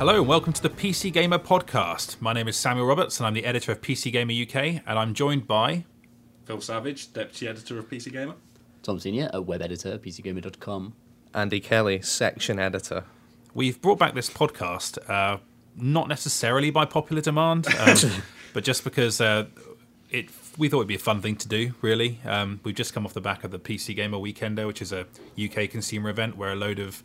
Hello and welcome to the PC Gamer podcast. My name is Samuel Roberts and I'm the editor of PC Gamer UK and I'm joined by Phil Savage, Deputy Editor of PC Gamer. Tom Senior, a web editor, at pcgamer.com. Andy Kelly, section editor. We've brought back this podcast, uh, not necessarily by popular demand, um, but just because uh, it we thought it'd be a fun thing to do. Really, um, we've just come off the back of the PC Gamer Weekender, which is a UK consumer event where a load of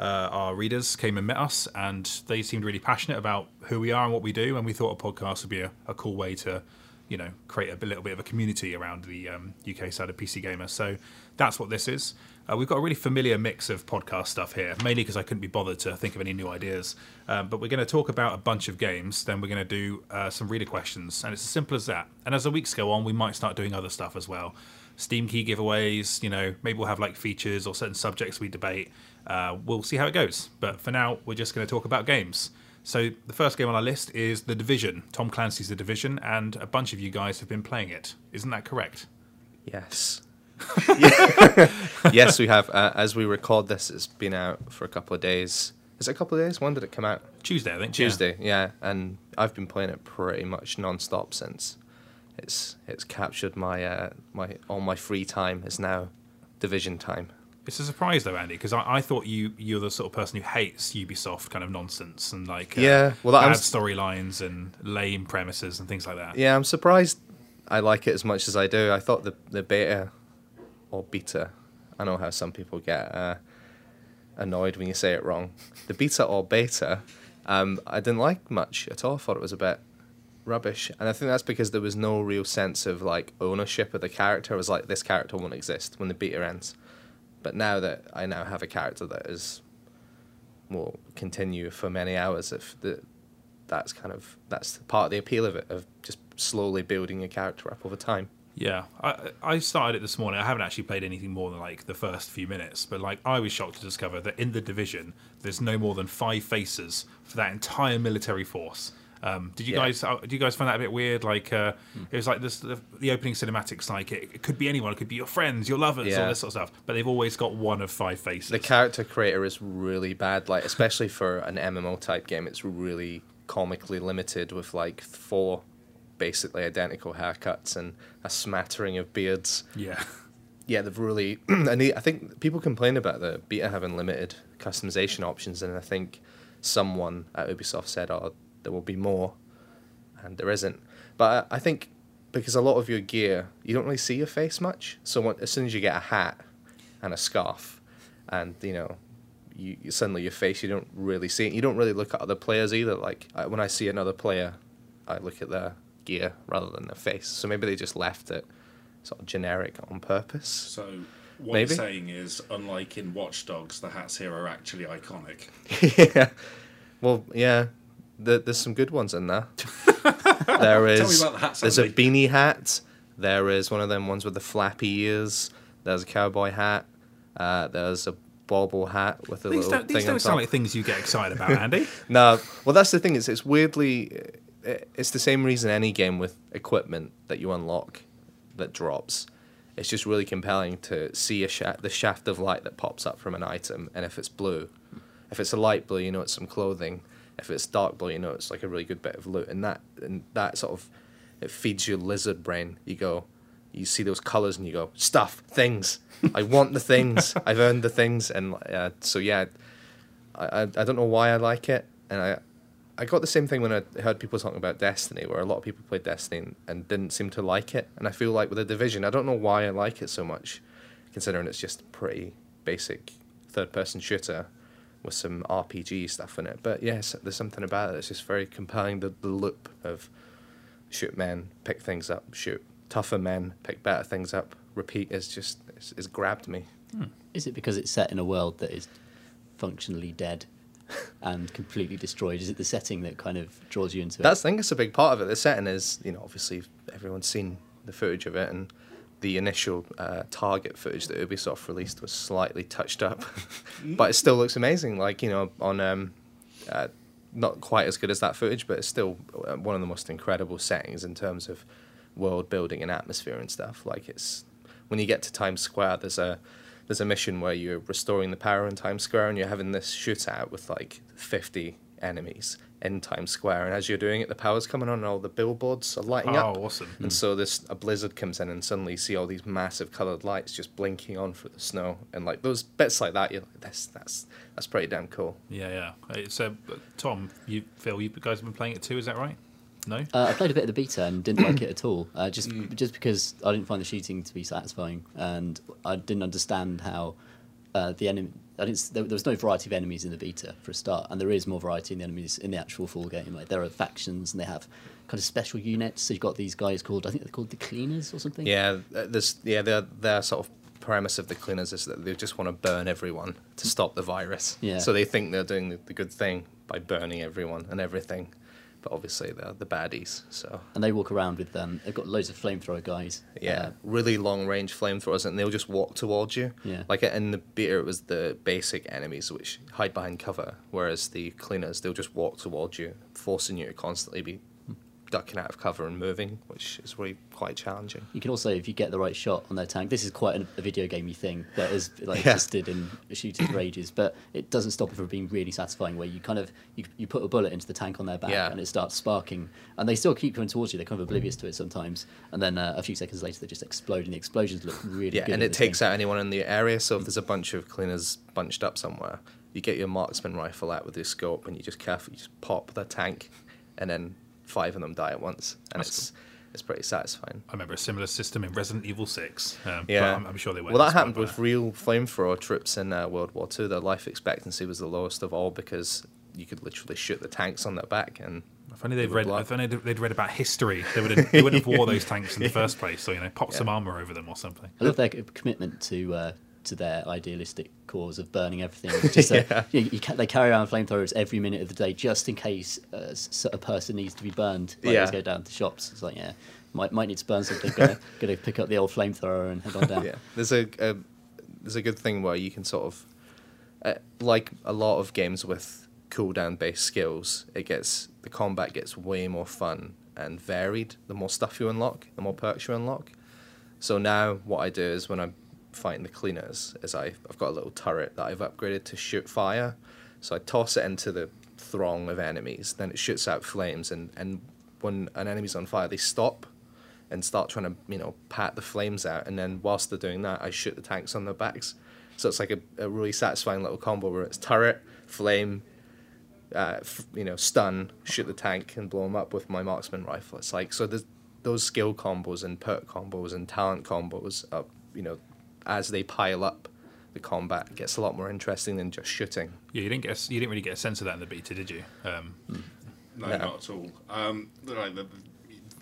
uh, our readers came and met us, and they seemed really passionate about who we are and what we do. And we thought a podcast would be a, a cool way to, you know, create a little bit of a community around the um, UK side of PC Gamer. So that's what this is. Uh, we've got a really familiar mix of podcast stuff here, mainly because I couldn't be bothered to think of any new ideas. Um, but we're going to talk about a bunch of games, then we're going to do uh, some reader questions, and it's as simple as that. And as the weeks go on, we might start doing other stuff as well. Steam key giveaways, you know, maybe we'll have like features or certain subjects we debate. Uh, we'll see how it goes. But for now, we're just going to talk about games. So the first game on our list is The Division. Tom Clancy's The Division, and a bunch of you guys have been playing it. Isn't that correct? Yes. yes, we have. Uh, as we record this, it's been out for a couple of days. Is it a couple of days? When did it come out? Tuesday, I think. yeah. Tuesday, yeah. And I've been playing it pretty much non-stop since. It's it's captured my uh, my all my free time is now division time. It's a surprise though, Andy, because I, I thought you you're the sort of person who hates Ubisoft kind of nonsense and like uh, Yeah, well, that- bad storylines and lame premises and things like that. Yeah, I'm surprised I like it as much as I do. I thought the the beta or beta, I know how some people get uh, annoyed when you say it wrong. The beta or beta, um, I didn't like much at all. I thought it was a bit rubbish, and I think that's because there was no real sense of like ownership of the character. It was like this character won't exist when the beta ends. But now that I now have a character that is will continue for many hours, if the that's kind of that's part of the appeal of it of just slowly building a character up over time. Yeah, I, I started it this morning. I haven't actually played anything more than like the first few minutes, but like I was shocked to discover that in the division, there's no more than five faces for that entire military force. Um, did you Yeah. guys? Uh, do you guys find that a bit weird? Like uh, it was like this, the, the opening cinematics. Like it, it could be anyone. It could be your friends, your lovers, all Yeah. this sort of stuff. But they've always got one of five faces. The character creator is really bad, like especially for an MMO type game. It's really comically limited with like four basically identical haircuts and a smattering of beards. yeah, Yeah, they've really. and I think people complain about the beta having limited customization options, and I think someone at Ubisoft said, "Oh, there will be more," and there isn't. But I think because a lot of your gear, you don't really see your face much. So as soon as you get a hat and a scarf, and you know, you, suddenly your face, you don't really see it. You don't really look at other players either. Like I, when I see another player, I look at their gear rather than their face. So maybe they just left it sort of generic on purpose. So what Maybe. you're saying is, unlike in Watch Dogs, the hats here are actually iconic. yeah. Well, yeah. There, there's some good ones in there. there about the hats, there's a beanie hat. There is one of them ones with the flappy ears. There's a cowboy hat. Uh, there's a bauble hat with a these little don't, these thing on don't sound top. like things you get excited about, Andy. No, well, that's the thing. Is it's weirdly, it's the same reason any game with equipment that you unlock that drops. It's just really compelling to see a sha- the shaft of light that pops up from an item, and if it's blue, if it's a light blue, you know it's some clothing. If it's dark blue, you know it's like a really good bit of loot, and that and that sort of it feeds your lizard brain. You go, you see those colors, and you go, stuff, things. I want the things. I've earned the things, and uh, so yeah, I, I I don't know why I like it, and I I got the same thing when I heard people talking about Destiny, where a lot of people played Destiny and, and didn't seem to like it, and I feel like with the Division, I don't know why I like it so much, considering it's just a pretty basic third-person shooter with some RPG stuff in it. But yes, there's something about it that's just very compelling. The the loop of shoot men, pick things up, shoot tougher men, pick better things up, repeat is just it's, it's grabbed me. Hmm. Is it because it's set in a world that is functionally dead and completely destroyed? Is it the setting that kind of draws you into it? That's it? I think it's a big part of it. The setting is, you know, obviously everyone's seen the footage of it, and the initial uh, target footage that Ubisoft released was slightly touched up, but it still looks amazing. Like you know, on um, uh, not quite as good as that footage, but it's still uh, one of the most incredible settings in terms of world building and atmosphere and stuff. Like it's when you get to Times Square, there's a there's a mission where you're restoring the power in Times Square and you're having this shootout with like 50 enemies in Times Square, and as you're doing it, the power's coming on, and all the billboards are lighting up. Oh, awesome. And so this a blizzard comes in, and suddenly you see all these massive coloured lights just blinking on through the snow, and like those bits like that, you're like, that's that's that's pretty damn cool. Yeah, yeah. It's uh, Tom, you Phil, you guys have been playing it too, is that right? No. Uh, I played a bit of the beta and didn't like it at all. Uh, just just because I didn't find the shooting to be satisfying, and I didn't understand how uh, the enemy. I didn't, there, there was no variety of enemies in the beta for a start, and there is more variety in the enemies in the actual full game. Like there are factions, and they have kind of special units. So you've got these guys called I think they're called the Cleaners or something. Yeah, uh, this yeah their their sort of premise of the cleaners is that they just want to burn everyone to stop the virus. Yeah. So they think they're doing the, the good thing by burning everyone and everything, but obviously they're the baddies. So And they walk around with um, they've got loads of flamethrower guys. yeah, Uh, really long range flamethrowers, and they'll just walk towards you. Yeah. Like in the beta, it was the basic enemies which hide behind cover, whereas the cleaners they'll just walk towards you, forcing you to constantly be ducking out of cover and moving, which is really quite challenging. You can also, if you get the right shot on their tank, this is quite a, a video gamey thing that has like Yeah. existed in shooters for ages, but it doesn't stop it from being really satisfying. Where you kind of you, you put a bullet into the tank on their back Yeah. and it starts sparking, and they still keep coming towards you. They're kind of oblivious to it sometimes, and then uh, a few seconds later they just explode, and the explosions look really Yeah, and it takes out anyone in the area. So if there's a bunch of cleaners bunched up somewhere, you get your marksman rifle out with your scope, and you just carefully just pop the tank, and then five of them die at once, and That's it's it's pretty satisfying. I remember a similar system in Resident Evil Six. Um, Yeah, I'm, I'm sure they were. Well, that happened with real flamethrower troops in uh, World War Two. Their life expectancy was the lowest of all because you could literally shoot the tanks on their back, and If only they'd read. blood. If only they'd read about history, they would have. They wouldn't have wore those tanks in the first place. So you know, pop some armor over them or something. I love their commitment to uh, to their idealistic cause of burning everything. Just uh, Yeah. you, you they carry around flamethrowers every minute of the day just in case uh, a person needs to be burned. Like, Yeah. Go down to shops. It's like yeah, might might need to burn something. Gotta, gotta pick up the old flamethrower and head on down. yeah, there's a, a there's a good thing where you can sort of uh, like a lot of games with cooldown based skills. It gets the combat gets way more fun and varied. The more stuff you unlock, the more perks you unlock. So now what I do is when I'm fighting the cleaners, is I I've got a little turret that I've upgraded to shoot fire. So I toss it into the throng of enemies, then it shoots out flames, and and when an enemy's on fire, they stop and start trying to you know pat the flames out, and then whilst they're doing that, I shoot the tanks on their backs. So it's like a, a really satisfying little combo where it's turret, flame, uh, f- you know, stun, shoot the tank, and blow them up with my marksman rifle. It's like so those skill combos and perk combos and talent combos up, you know, as they pile up, the combat gets a lot more interesting than just shooting. Yeah, you didn't get. A, you didn't really get a sense of that in the beta, did you? Um, No, No. not at all. Um, like the,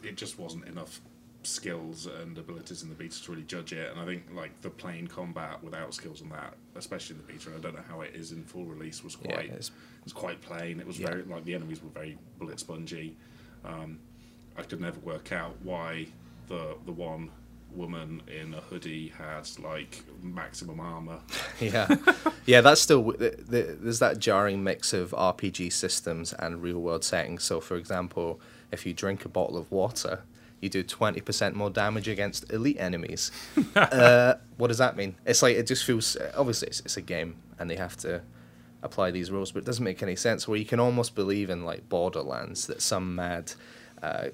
it just wasn't enough skills and abilities in the beta to really judge it. And I think like the plain combat without skills on that, especially in the beta, and I don't know how it is in full release, was Yeah, quite it's- it was quite plain. It was Yeah. very like the enemies were very bullet spongy. Um, I could never work out why the the one woman in a hoodie had like maximum armor. yeah, yeah. That's still w- th- th- there's that jarring mix of RPG systems and real world settings. So, for example, if you drink a bottle of water, you do twenty percent more damage against elite enemies. uh, what does that mean? It's like it just feels obviously it's, it's a game and they have to apply these rules, but it doesn't make any sense. Where you can almost believe in like Borderlands that some mad uh,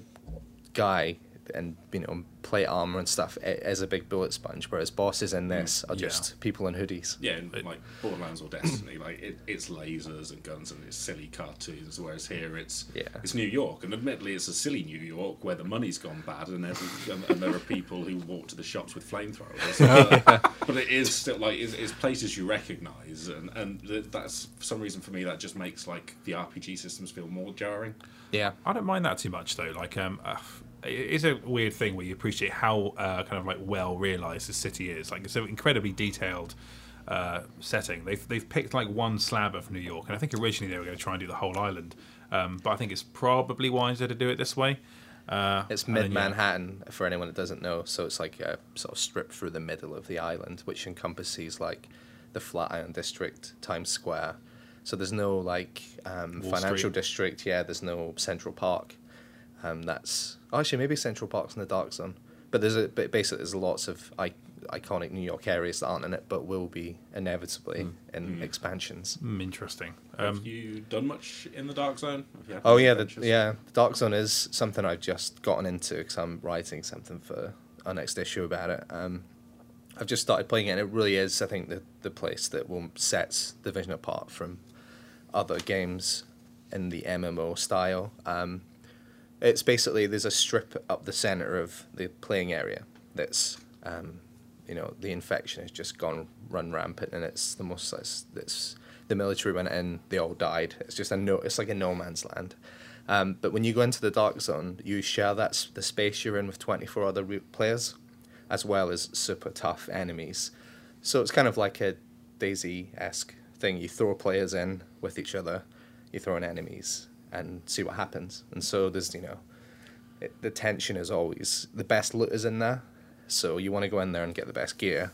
guy and you know plate armor and stuff i- is a big bullet sponge, whereas bosses in this are yeah. just people in hoodies. Yeah, and like Borderlands or Destiny, like it, it's lasers and guns and it's silly cartoons. Whereas here, it's Yeah. it's New York, and admittedly, it's a silly New York where the money's gone bad, and every and, and there are people who walk to the shops with flamethrowers. Uh, but it is still like it's, it's places you recognise, and and that's for some reason for me that just makes like the RPG systems feel more jarring. Yeah, I don't mind that too much though. Like, um, uh, it is a weird thing where you appreciate how uh, kind of like well realized the city is. Like, it's an incredibly detailed uh, setting. They've they've picked like one slab of New York, and I think originally they were going to try and do the whole island. Um, but I think it's probably wiser to do it this way. Uh, It's mid yeah. Manhattan for anyone that doesn't know. So it's like a sort of strip through the middle of the island, which encompasses like the Flatiron District, Times Square. So there's no like um, financial Street. district. Yeah, there's no Central Park. Um, that's oh, actually maybe Central Park's in the dark zone, but there's a but basically there's lots of I, iconic New York areas that aren't in it, but will be inevitably in expansions. Mm, interesting. Have Um, you done much in the Dark Zone? Have you had Oh any yeah, the, adventures? yeah. Dark Zone is something I've just gotten into because I'm writing something for our next issue about it. Um, I've just started playing it, and it really is, I think, the the place that will sets Division apart from other games in the MMO style. Um, it's basically there's a strip up the center of the playing area that's um, you know the infection has just gone run rampant and it's the most it's, it's the military went in they all died. It's just a no it's like a no man's land. Um, but when you go into the dark zone you share that the space you're in with 24 other players as well as super tough enemies. So it's kind of like a DayZ-esque thing. You throw players in with each other you throw in enemies and see what happens. And so there's you know it, the tension is always the best loot is in there so you want to go in there and get the best gear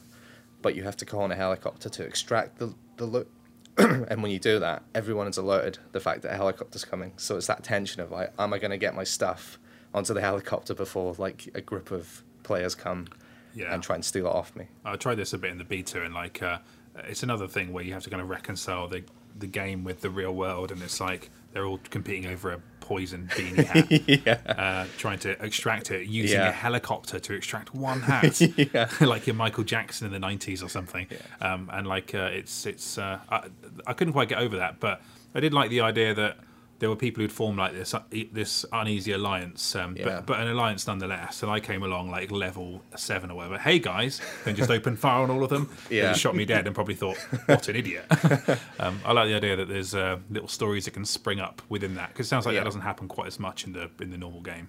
but you have to call on a helicopter to extract the, the loot. And when you do that everyone is alerted the fact that a helicopter's coming. So it's that tension of like am i going to get my stuff onto the helicopter before like a group of players come Yeah. and try and steal it off me? I tried this a bit in the beta, and like uh, it's another thing where you have to kind of reconcile the the game with the real world, and it's like they're all competing over a poison beanie hat, uh, trying to extract it using Yeah. a helicopter to extract one hat, like you're Michael Jackson in the '90s or something. Um, and like uh, it's it's uh, I, I couldn't quite get over that, but I did like the idea that. There were people who'd formed like this uh, this uneasy alliance, um, Yeah. but but an alliance nonetheless. And I came along like level seven or whatever. Hey guys, then just opened fire on all of them. They Yeah. just shot me dead and probably thought, what an idiot. um, I like the idea that there's uh, little stories that can spring up within that because it sounds like Yeah. that doesn't happen quite as much in the in the normal game.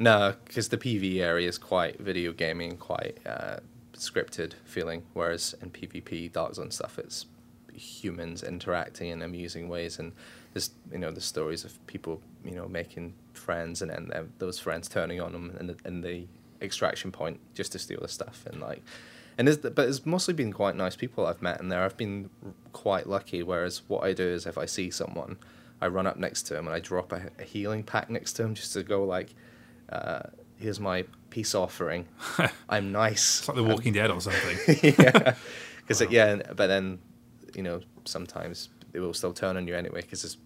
No, because the PvE area is quite video gaming, quite uh, scripted feeling, whereas in PvP Dark Zone stuff, it's humans interacting in amusing ways, and there's you know the stories of people you know making friends and then those friends turning on them and the, in the extraction point just to steal the stuff and like. And there's, but it's mostly been quite nice people I've met in there. I've been quite lucky. Whereas what I do is if I see someone, I run up next to him and I drop a, a healing pack next to him just to go like, uh, here's my peace offering. I'm nice. It's like The Walking Dead or something. yeah, because yeah, but then you know sometimes they will still turn on you anyway because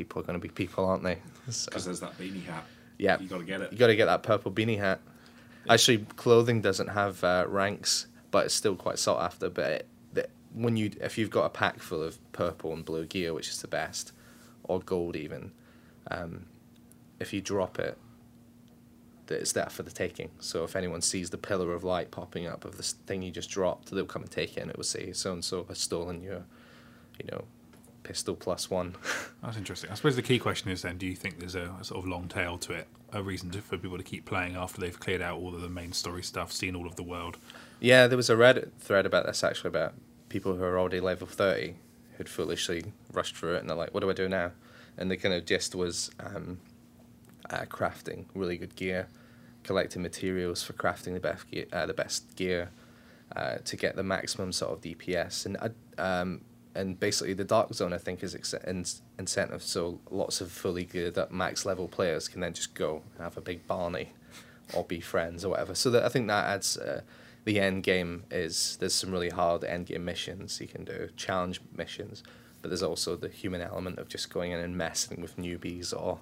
people are going to be people, aren't they? So, Because there's that beanie hat. yeah, You got to get it. You got to get that purple beanie hat. Actually, clothing doesn't have uh, ranks, but it's still quite sought after. But it, when you if you've got a pack full of purple and blue gear, which is the best, or gold even, um, if you drop it, it's there for the taking. So if anyone sees the pillar of light popping up of this thing you just dropped, they'll come and take it, and it will say so and so has stolen your, you know, pistol plus one. That's interesting. I suppose the key question is then: Do you think there's a, a sort of long tail to it, a reason to, for people to keep playing after they've cleared out all of the main story stuff, seen all of the world? Yeah, there was a Reddit thread about this actually about people who are already level 30 who'd foolishly rushed through it and they're like, what do I do now? And the kind of gist was um, uh, crafting really good gear, collecting materials for crafting the best gear, uh, the best gear uh, to get the maximum sort of DPS. And um, and basically the dark zone I think is ex- in- incentive, so lots of fully geared up max level players can then just go and have a big Barney or be friends or whatever. So that I think that adds. Uh, the end game is there's some really hard end game missions you can do, challenge missions, but there's also the human element of just going in and messing with newbies or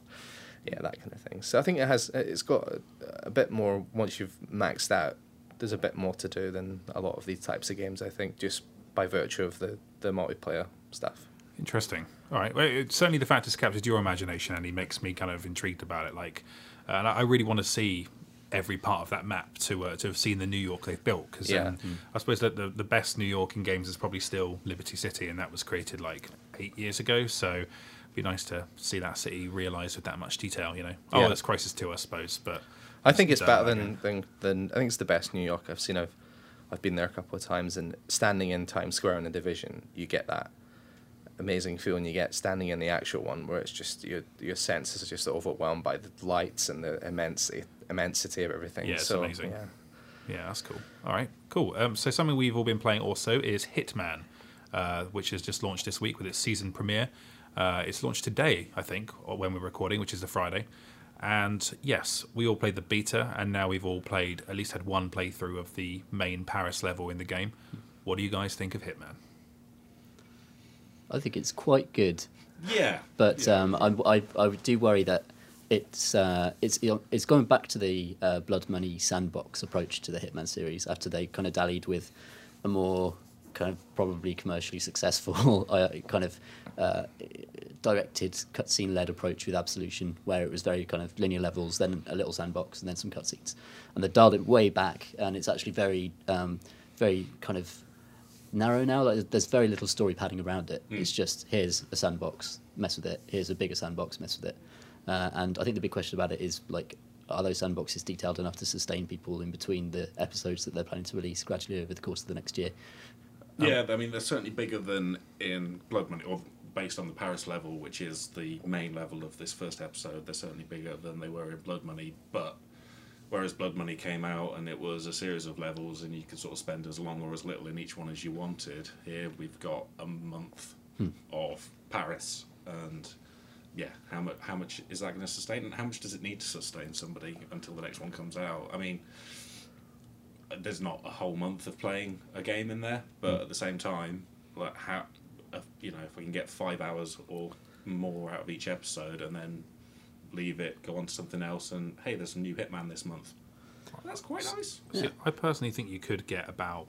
yeah that kind of thing. So I think it has it's got a, a bit more once you've maxed out. There's a bit more to do than a lot of these types of games. I think just by virtue of the the multiplayer stuff. Interesting. All right. Well, it, certainly the fact it's captured your imagination and he makes me kind of intrigued about it. Like, uh, and I, really want to see every part of that map to uh, to have seen the New York they've built. Because Yeah. um, I suppose that the, the best New York in games is probably still Liberty City, and that was created like eight years ago. So it'd be nice to see that city realised with that much detail. You know. Oh, Yeah. that's Crysis Two, I suppose. But I think it's better than, than than I think it's the best New York I've seen. I've I've been there a couple of times, and standing in Times Square in the division, you get that amazing feeling you get standing in the actual one, where it's just your your senses are just overwhelmed by the lights and the immensity immensity of everything. Yeah, it's so, amazing. Yeah. Yeah, that's cool. All right, cool. Um, so something we've all been playing also is Hitman, uh, which has just launched this week with its season premiere. Uh, it's launched today, I think, or when we're recording, which is the Friday. And yes, we all played the beta, and now we've all played, at least had one playthrough of the main Paris level in the game. What do you guys think of Hitman? I think it's quite good, Yeah. but Yeah. um, I, I, I do worry that it's uh, it's it's going back to the uh, blood money sandbox approach to the Hitman series after they kind of dallied with a more kind of probably commercially successful uh, kind of uh, directed cutscene led approach with Absolution, where it was very kind of linear levels, then a little sandbox, and then some cutscenes, and they dialed it way back, and it's actually very um, very kind of narrow now. Like there's very little story padding around it. It's just here's a sandbox, mess with it. Here's a bigger sandbox, mess with it. Uh, and I think the big question about it is like, are those sandboxes detailed enough to sustain people in between the episodes that they're planning to release gradually over the course of the next year? Yeah, I mean, they're certainly bigger than in Blood Money, or based on the Paris level, which is the main level of this first episode. They're certainly bigger than they were in Blood Money, but whereas Blood Money came out and it was a series of levels and you could sort of spend as long or as little in each one as you wanted, here we've got a month hmm. of Paris and. Yeah, how much? How much is that going to sustain, and how much does it need to sustain somebody until the next one comes out? I mean, there's not a whole month of playing a game in there, but hmm. at the same time, like how, uh, you know, if we can get five hours or more out of each episode and then leave it, go on to something else, and hey, there's a new Hitman this month. That's quite nice. See, I personally think you could get about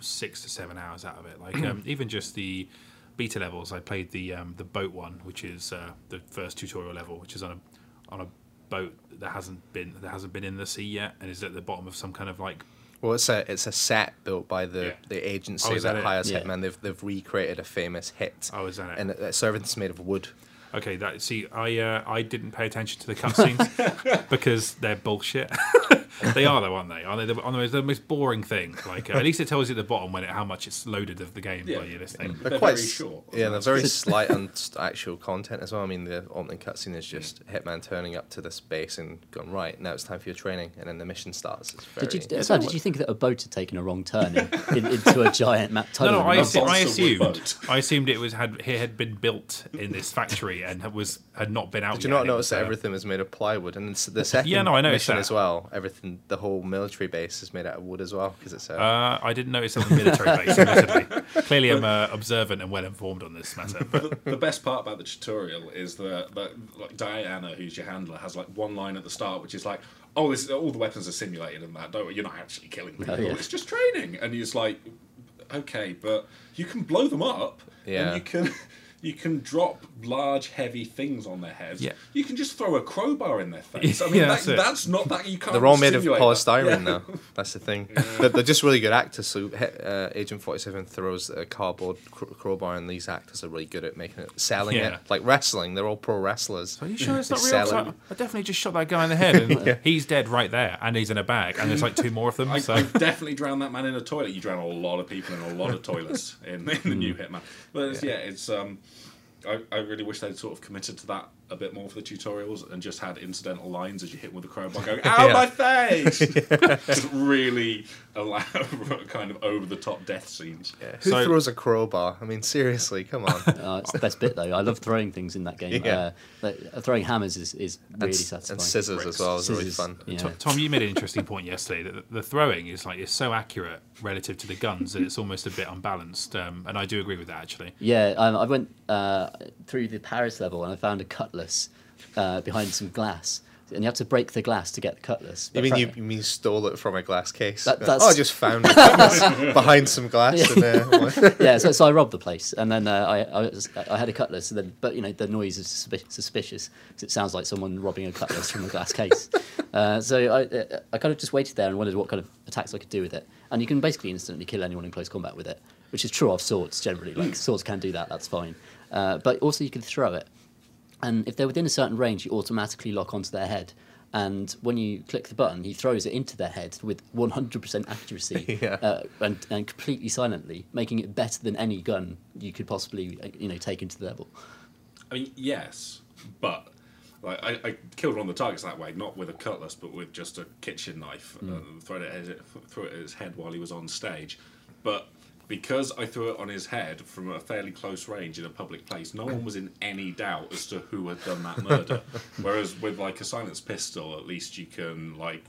six to seven hours out of it. Like um, even just the beta levels. I played the um, the boat one, which is uh, the first tutorial level, which is on a on a boat that hasn't been that hasn't been in the sea yet, and is at the bottom of some kind of like Well, it's a it's a set built by the, Yeah. the agency Oh, is that, that it? hires Yeah. Hitman. They've they've recreated a famous hit. Oh, is that it? And it, it's everything's made of wood. okay. That see, I uh, I didn't pay attention to the cutscenes because they're bullshit. they are though, aren't they? Are they the, are they the most boring thing? Like uh, at least it tells you at the bottom when it how much it's loaded of the game Yeah. by you listening. They're quite very short. Yeah, they're very slight on actual content as well. I mean, the opening cutscene is just Hitman turning up to this base and going right now. It's time for your training, and then the mission starts. It's very, Did you, Sam, did you think that a boat had taken a wrong turn in, in, into a giant map No, tunnel? no, I, in assu- I assumed. I assumed it was had it had been built in this factory and was had not been out. Did you not notice that everything was made of plywood? And the second Yeah, no, I noticed mission that. as well. Everything, the whole military base is made out of wood as well because it's a. Uh, I didn't notice on the military base. admittedly. Clearly, I'm uh, observant and well informed on this matter. But the, the best part about the tutorial is that, that like Diana, who's your handler, has like one line at the start, which is like, "Oh, this all the weapons are simulated and that. Don't you're not actually killing people. yeah. It's just training." And he's like, "Okay, but you can blow them up, Yeah. and you can." You can drop large, heavy things on their heads. Yeah. You can just throw a crowbar in their face. I mean, Yeah, that, that's that's not that you can't. They're all made of simulate that. polystyrene, Yeah. though. That's the thing. They're, they're just really good actors. So uh, Agent Forty Seven throws a cardboard cr- crowbar, and these actors are really good at making it, selling Yeah. it like wrestling. They're all pro wrestlers. are you sure it's not real? I. I definitely just shot that guy in the head, and he's dead right there, and he's in a bag, and there's like two more of them. I, so I definitely drowned that man in a toilet. You drown a lot of people in a lot of toilets in, in the new Hitman. But it's, yeah. it's um, I, I really wish they'd sort of committed to that a bit more for the tutorials and just had incidental lines as you hit with a crowbar going, "Ow, Yeah. my face!" just really allow kind of over the top death scenes. Yeah. Who So- throws a crowbar? I mean, seriously, come on. Uh, it's the best bit though. I love throwing things in that game. Yeah. Uh, uh, throwing hammers is, is really s- satisfying. and scissors as well is really fun. Yeah. Tom, Tom, you made an interesting point yesterday that the- the throwing is like is so accurate relative to the guns that it's almost a bit unbalanced, um, and I do agree with that actually. Yeah, um, I went uh, through the Paris level and I found a cutlass uh, behind some glass, and you have to break the glass to get the cutlass. You mean you, you mean stole it from a glass case? That- oh, I just found it behind some glass. And, uh, yeah, so, so I robbed the place, and then uh, I, I, was, I had a cutlass, and then, but you know the noise is suspicious because it sounds like someone robbing a cutlass from a glass case. Uh, so I, uh, I kind of just waited there and wondered what kind of attacks I could do with it, and you can basically instantly kill anyone in close combat with it, which is true of swords generally. Like swords can do that, that's fine, uh, but also you can throw it, and if they're within a certain range, you automatically lock onto their head. And when you click the button, he throws it into their head with 100% accuracy Yeah. uh, and, and completely silently, making it better than any gun you could possibly, uh, you know, take into the level. I mean, yes, but like I, I killed one of the targets that way, not with a cutlass, but with just a kitchen knife, and threw it, at his, threw it at his head while he was on stage. But because I threw it on his head from a fairly close range in a public place, no one was in any doubt as to who had done that murder. Whereas with like a silenced pistol, at least you can like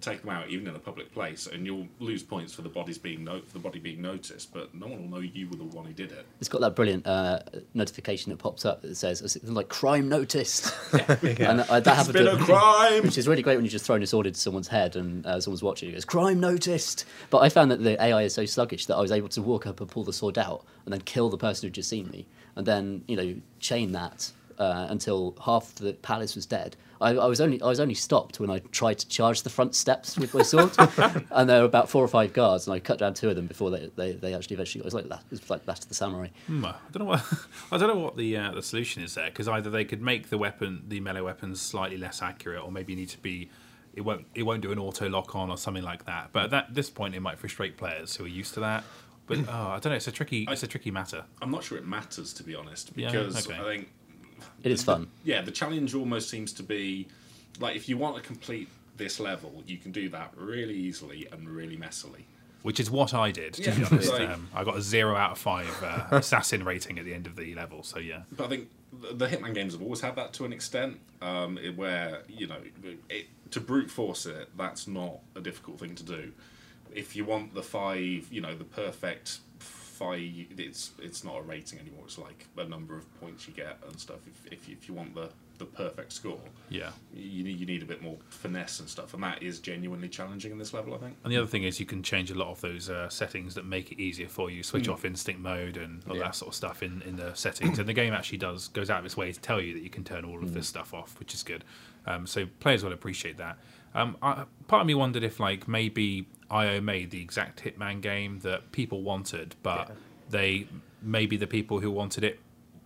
take them out even in a public place, and you'll lose points for the body's being no- for the body being noticed, but no one will know you were the one who did it. It's got that brilliant uh, notification that pops up that says something like "crime noticed," and uh, that It's happened been to- a crime. which is really great when you just throw a sword into someone's head and uh, someone's watching. It goes crime noticed. But I found that the AI is so sluggish that I was able to walk up and pull the sword out and then kill the person who'd just seen me, and then you know chain that uh, until half the palace was dead. I, I was only I was only stopped when I tried to charge the front steps with my sword, and there were about four or five guards, and I cut down two of them before they, they, they actually eventually. It was like that. It was like Last of the Samurai. Hmm, I don't know what I don't know what the uh, the solution is there because either they could make the weapon the melee weapons slightly less accurate, or maybe you need to be it won't it won't do an auto lock on or something like that. But at that, this point, it might frustrate players who are used to that. But oh, I don't know. It's a tricky it's a tricky matter. I'm not sure it matters to be honest, Yeah, because okay. I think It is fun. yeah, the challenge almost seems to be like if you want to complete this level, you can do that really easily and really messily. Which is what I did, to be honest. like- um, I got a zero out of five uh, assassin rating at the end of the level. So yeah, But I think the- the Hitman games have always had that to an extent, um, where you know it, to brute force it, that's not a difficult thing to do. If you want the five, you know, the perfect it's it's not a rating anymore. It's like a number of points you get and stuff. If if you, if you want the the perfect score, yeah. you need you need a bit more finesse and stuff, and that is genuinely challenging in this level. I think. And the other thing is you can change a lot of those uh, settings that make it easier for you. Switch off instinct mode and all Yeah. that sort of stuff in, in the settings. and the game actually does goes out of its way to tell you that you can turn all of this stuff off, which is good. Um, so players will appreciate that. Um, I, part of me wondered if like maybe IO made the exact Hitman game that people wanted, but Yeah. they maybe the people who wanted it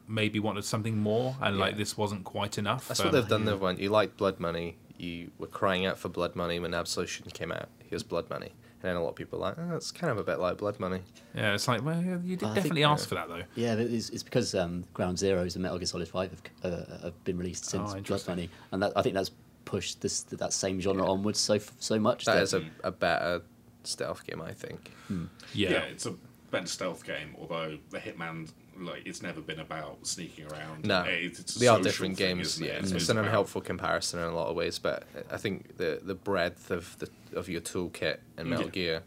maybe wanted something more, and like this wasn't quite enough. That's Um, what they've done. They've went. You liked Blood Money. You were crying out for Blood Money when Absolution came out. Here's Blood Money, and then a lot of people are like, oh, it's kind of a bit like Blood Money. Yeah, it's like well, you did I definitely uh, ask for that though. Yeah, it's, it's because um, Ground Zeroes and Metal Gear Solid Five have, uh, have been released since Oh, Blood. Money, and that, I think that's pushed this that same genre onwards so so much. That is a, a better stealth game, I think. Yeah. yeah, it's a better stealth game. Although the Hitman, like, it's never been about sneaking around. No, It's- it's they are different thing, games. isn't it? Yeah, It's- it's, it's an about- unhelpful comparison in a lot of ways, but I think the the breadth of the of your toolkit in Metal Yeah. Gear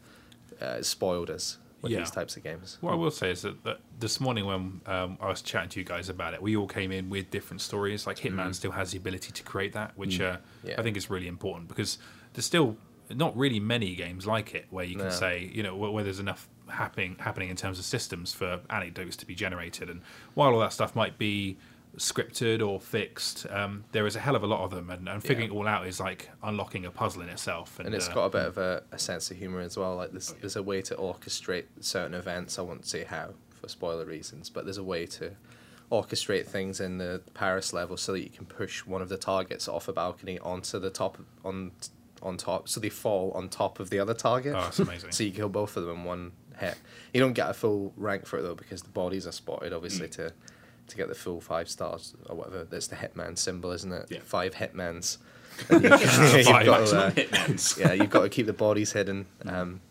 uh, spoiled us with Yeah. these types of games. What I will say is that, that this morning when um, I was chatting to you guys about it, we all came in with different stories. Like Hitman still has the ability to create that, which uh, Yeah. I think is really important because there's still not really many games like it where you can No. say, you know, where, where there's enough happening happening in terms of systems for anecdotes to be generated. And while all that stuff might be scripted or fixed, um, there is a hell of a lot of them, and, and figuring Yeah. it all out is like unlocking a puzzle in itself. And, and it's uh, got a bit of a, a sense of humor as well. Like there's there's a way to orchestrate certain events. I won't say how for spoiler reasons, but there's a way to orchestrate things in the Paris level so that you can push one of the targets off a balcony onto the top on on top, so they fall on top of the other target. Oh, it's amazing. so you kill both of them in one hit. You don't get a full rank for it though because the bodies are spotted Mm. obviously to to get the full five stars or whatever. That's the hitman symbol, isn't it? Yeah. Five hitmans. You've, you've Five. got to, uh, Hitmans. yeah, you've got to keep the bodies hidden. Um,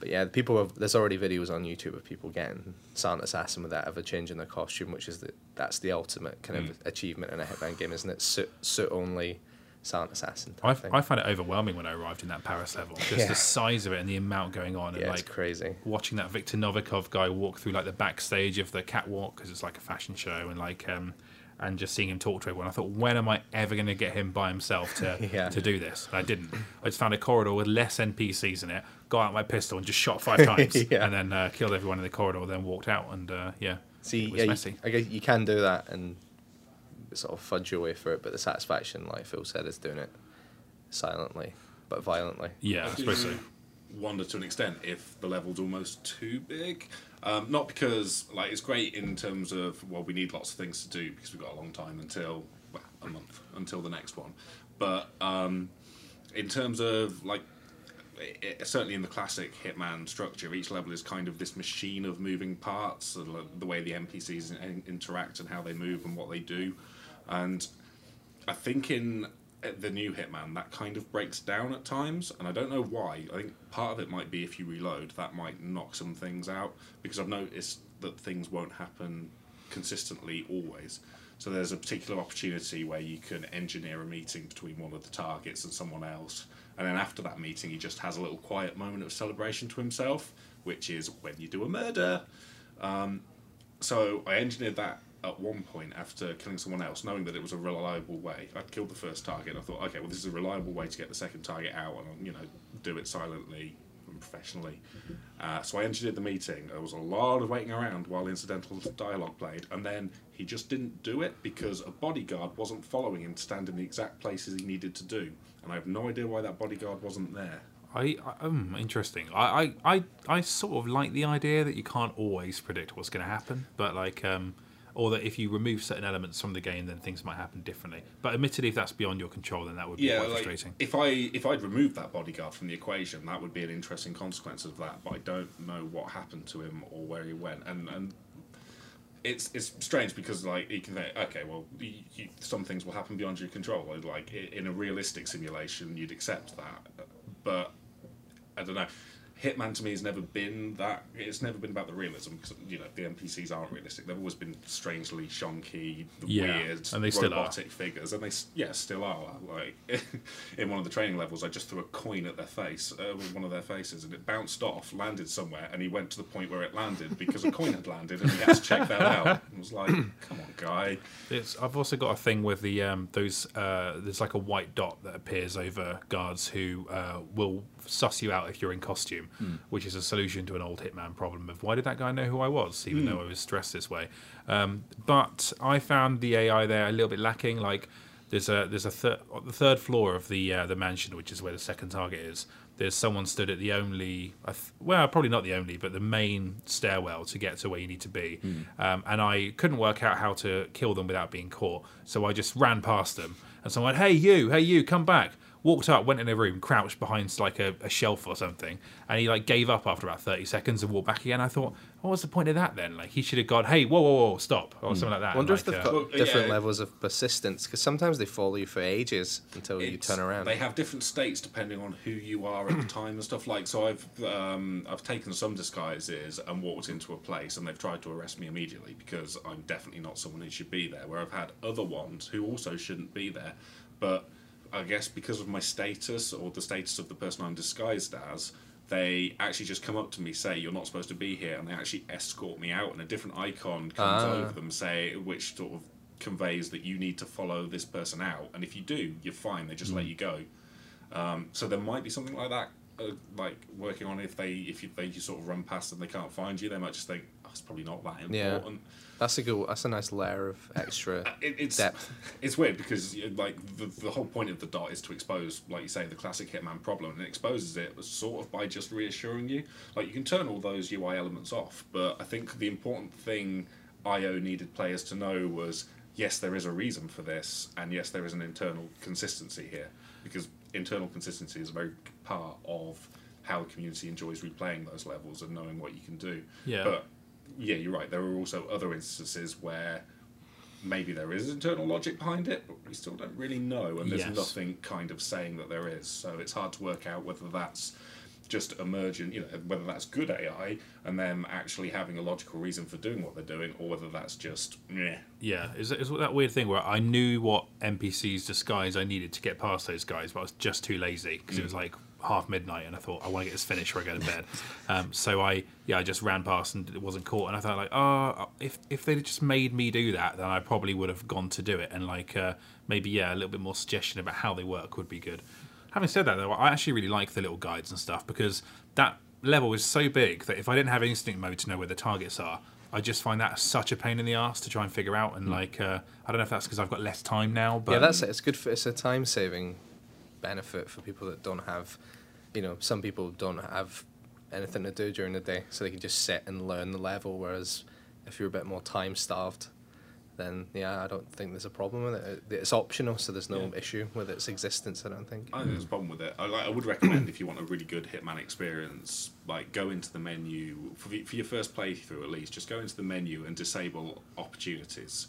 but yeah, people have, there's already videos on YouTube of people getting Silent Assassin with that ever changing their costume, which is the that's the ultimate kind Mm. of achievement in a Hitman game, isn't it? Suit, suit only Silent Assassin. Type I. I find it overwhelming when I arrived in that Paris level. Just Yeah. the size of it and the amount going on, and yeah, like it's crazy. watching that Viktor Novikov guy walk through like the backstage of the catwalk because it's like a fashion show, and like um, and just seeing him talk to everyone. I thought, when am I ever going to get him by himself to Yeah. to do this? And I didn't. I just found a corridor with less NPCs in it, got out my pistol and just shot five times, Yeah. and then uh, killed everyone in the corridor. Then walked out, and uh, yeah, See, it was yeah, you. I guess you can do that and sort of fudge your way through it, but the satisfaction, like Phil said, is doing it silently but violently. yeah, I suppose so. wonder to an extent if the level's almost too big. Um, not because like it's great in terms of well we need lots of things to do because we've got a long time until well, a month until the next one, but um, in terms of like i i certainly in the classic Hitman structure, each level is kind of this machine of moving parts, so like the way the NPCs in- interact and how they move and what they do, and I think in the new Hitman, that kind of breaks down at times, and I don't know why. I think part of it might be if you reload, that might knock some things out because I've noticed that things won't happen consistently always. So there's a particular opportunity where you can engineer a meeting between one of the targets and someone else, and then after that meeting, he just has a little quiet moment of celebration to himself, which is when you do a murder. Um, so I engineered that at one point after killing someone else, knowing that it was a reliable way. I'd killed the first target. I thought, okay, well, this is a reliable way to get the second target out, and you know, do it silently and professionally. Uh, so I engineered the meeting. There was a lot of waiting around while incidental dialogue played, and then he just didn't do it because a bodyguard wasn't following him to stand in the exact places he needed to do, and I have no idea why that bodyguard wasn't there. I, I um interesting. I, I, I, I sort of like the idea that you can't always predict what's going to happen, but like um, or that if you remove certain elements from the game, then things might happen differently. But admittedly, if that's beyond your control, then that would be yeah, quite like, frustrating. if I if I'd removed that bodyguard from the equation, that would be an interesting consequence of that. But I don't know what happened to him or where he went, and and it's it's strange because like you can think, okay, well, you, you, some things will happen beyond your control. Like in a realistic simulation, you'd accept that, but I don't know. Hitman to me has never been that. It's never been about the realism because you know the NPCs aren't realistic. They've always been strangely shonky, Yeah, weird, and they still are. figures, and they yeah still are. Like in one of the training levels, I just threw a coin at their face, uh, one of their faces, and it bounced off, landed somewhere, and he went to the point where it landed because a coin had landed, and he had to check that out. And was like, "Come on, guy." It's, I've also got a thing with the um, those. Uh, there's like a white dot that appears over guards who uh, will suss you out if you're in costume, which is a solution to an old Hitman problem of why did that guy know who I was, even though I was dressed this way. Um, but I found the AI there a little bit lacking. Like there's a there's a thir- the third floor of the uh, the mansion, which is where the second target is. There's someone stood at the only, well, probably not the only, but the main stairwell to get to where you need to be. Um, and I couldn't work out how to kill them without being caught, so I just ran past them. And someone went, "Hey you, hey you, come back!" Walked up, went in a room, crouched behind like a, a shelf or something, and he like gave up after about thirty seconds and walked back again. I thought, what was the point of that then? Like he should have gone, "Hey, whoa, whoa, whoa, stop," or something like that. Wonder like, if they've uh, got different yeah. levels of persistence because sometimes they follow you for ages until you turn around. They have different states depending on who you are at the time and stuff like. So I've um, I've taken some disguises and walked into a place and they've tried to arrest me immediately because I'm definitely not someone who should be there. Where I've had other ones who also shouldn't be there, but I guess because of my status or the status of the person I'm disguised as. They actually just come up to me, say you're not supposed to be here, and they actually escort me out, and a different icon comes Ah. over them, say which sort of conveys that you need to follow this person out, and if you do, you're fine. They just let you go. Um, so there might be something like that, uh, like working on if they if you, they you sort of run past and they can't find you, they might just think oh, it's probably not that Yeah. Important. That's a good. That's a nice layer of extra It, it's depth. it's weird because like the, the whole point of the dot is to expose, like you say, the classic Hitman problem, and it exposes it sort of by just reassuring you. Like you can turn all those UI elements off, but I think the important thing IO needed players to know was yes, there is a reason for this, and yes, there is an internal consistency here because internal consistency is a very big part of how the community enjoys replaying those levels and knowing what you can do. Yeah. But yeah, you're right. There are also other instances where maybe there is internal logic behind it, but we still don't really know, and there's Yes. nothing kind of saying that there is. So it's hard to work out whether that's just emergent, you know, whether that's good AI and them actually having a logical reason for doing what they're doing, or whether that's just meh. Yeah, it's, it's that weird thing where I knew what NPCs disguise I needed to get past those guys, but I was just too lazy because it was mm. like half midnight, and I thought I want to get this finished before I go to bed. um, so I, yeah, I just ran past and it wasn't caught, and I thought like, oh, if if they'd just made me do that, then I probably would have gone to do it, and like uh, maybe yeah, a little bit more suggestion about how they work would be good. Having said that, though, I actually really like the little guides and stuff because that level is so big that if I didn't have instinct mode to know where the targets are, I just find that such a pain in the ass to try and figure out. And like, uh, I don't know if that's because I've got less time now, but yeah, that's it. It's good for. It's a time saving benefit for people that don't have. You know, some people don't have anything to do during the day, so they can just sit and learn the level. Whereas, if you're a bit more time starved, then yeah, I don't think there's a problem with it. It- It's optional, so there's no Yeah. issue with its existence. I don't think. I think there's a problem with it. I, like, I would recommend if you want a really good Hitman experience, like go into the menu for, the, for your first playthrough at least. Just go into the menu and disable opportunities,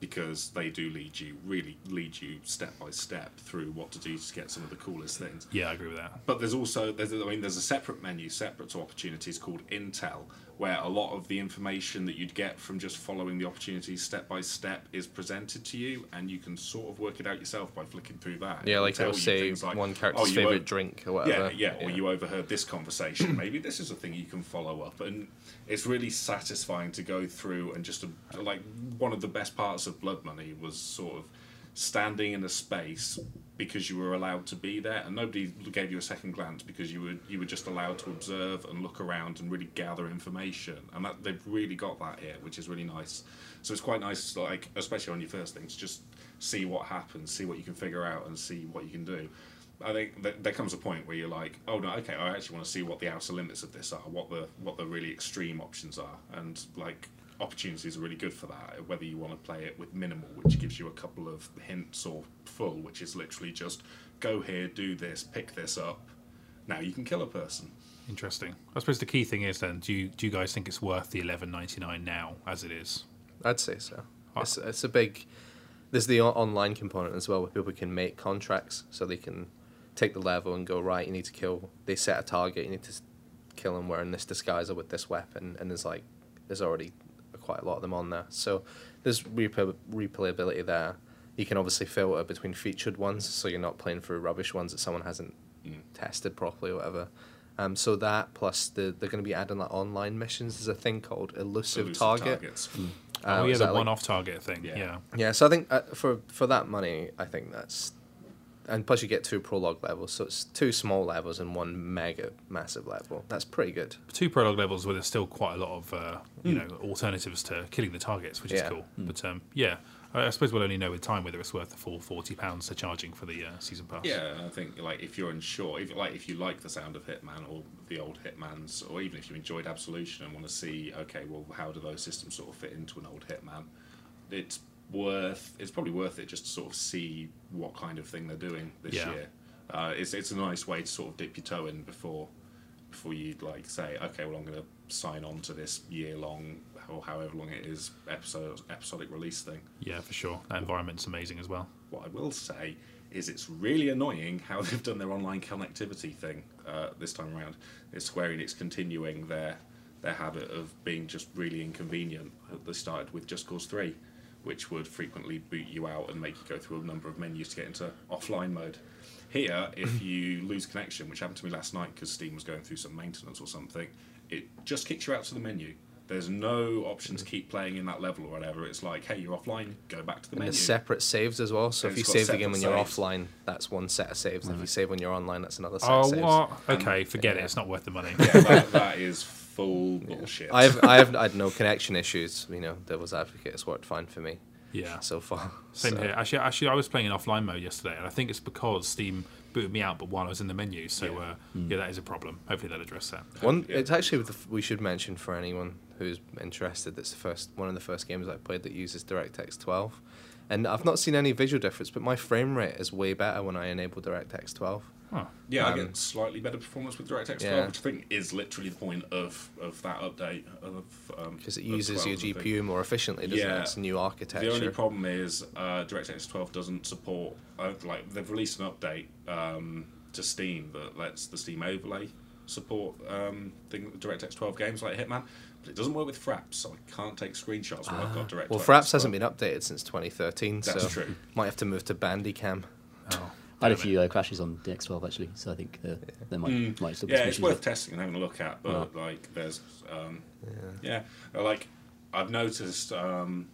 because they do lead you really lead you step by step through what to do to get some of the coolest things. Yeah, I agree with that. But there's also there's I mean there's a separate menu separate to opportunities called Intel, where a lot of the information that you'd get from just following the opportunities step by step is presented to you, and you can sort of work it out yourself by flicking through that. Yeah, like it'll say like, one "Oh, character's you favorite drink or whatever. yeah, yeah, or you overheard this conversation. Maybe this is a thing you can follow up, and it's really satisfying to go through and just to, like one of the best parts of Blood Money was sort of standing in a space because you were allowed to be there, and nobody gave you a second glance because you were you were just allowed to observe and look around and really gather information, and that they've really got that here, which is really nice. So it's quite nice, like especially on your first things, just see what happens, see what you can figure out, and see what you can do. I think there comes a point where you're like, oh no, okay, I actually want to see what the outer limits of this are, what the what the really extreme options are, and like opportunities are really good for that. Whether you want to play it with minimal, which gives you a couple of hints, or full, which is literally just go here, do this, pick this up. Now you can kill a person. Interesting. I suppose the key thing is then, do you do you guys think it's worth the eleven ninety nine now as it is? I'd say so. Ah. It's, it's a big. There's the online component as well, where people can make contracts, so they can take the level and go right. You need to kill. They set a target. You need to kill them wearing this disguise or with this weapon, and there's like there's already quite a lot of them on there. So there's replay, replayability there. You can obviously filter between featured ones, so you're not playing through rubbish ones that someone hasn't Mm. tested properly or whatever. Um, so that plus the they're going to be adding like online missions. There's a thing called elusive, Elusive target. targets. Uh, oh yeah, the one off target thing. Yeah. Yeah. yeah, so I think uh, for for that money, I think that's, and plus you get two prologue levels, so it's two small levels and one mega massive level. That's pretty good. Two prologue levels where there's still quite a lot of uh, you know alternatives to killing the targets, which. Yeah. is cool. But um, yeah, I, I suppose we'll only know with time whether it's worth the full forty pounds they're charging for the uh, season pass. Yeah, I think like if you're unsure, if like if you like the sound of Hitman or the old Hitman's, or even if you enjoyed Absolution and want to see, okay, well, how do those systems sort of fit into an old Hitman? It's worth. It's probably worth it just to sort of see what kind of thing they're doing this Yeah. year. Uh, it's it's a nice way to sort of dip your toe in before before you like say, okay, well, I'm going to sign on to this year long or however long it is episode episodic release thing. Yeah, for sure. That environment's amazing as well. What I will say is it's really annoying how they've done their online connectivity thing uh, this time around. It's Square Enix continuing their their habit of being just really inconvenient. They started with Just Cause 3, which would frequently boot you out and make you go through a number of menus to get into offline mode. Here, if you lose connection, which happened to me last night because Steam was going through some maintenance or something, it just kicks you out to the menu. There's no option to mm. keep playing in that level or whatever. It's like, hey, you're offline, go back to the And menu. there's separate saves as well. So And if you save the game when you're saves. offline, that's one set of saves. And if you save when you're online, that's another set Oh of saves. what? Okay, forget it. yeah. It's not worth the money. yeah, that, that is full bullshit. I've I've had no connection issues. You know, Devil's Advocate has worked fine for me yeah. so far. Same So- here. Actually, actually, I was playing in offline mode yesterday, and I think it's because Steam booted me out, but while I was in the menu. So Yeah. uh, yeah, that is a problem. Hopefully, they'll address that. One, Yeah. it's actually the, we should mention for anyone who's interested. That's the first one of the first games I played that uses DirectX 12, and I've not seen any visual difference, but my frame rate is way better when I enable DirectX 12. Oh, yeah, I um, get slightly better performance with DirectX 12, Yeah. which I think is literally the point of, of that update. Of um, Because it uses 12 your GPU more efficiently, doesn't Yeah. it? It's a new architecture. The only problem is uh, DirectX 12 doesn't support uh, like they've released an update um, to Steam that lets the Steam overlay support um, thing, DirectX 12 games like Hitman, but it doesn't work with Fraps, so I can't take screenshots when I've got DirectX. Ah. well, Fraps hasn't been updated since 2013, That's so true. might have to move to Bandicam. oh. I had a few uh, crashes on the DX12 actually, so I think uh, there might, Mm. might still be yeah, it's worth there. testing and having a look at. But Oh. like, there's um, yeah. uh, like I've noticed. Um,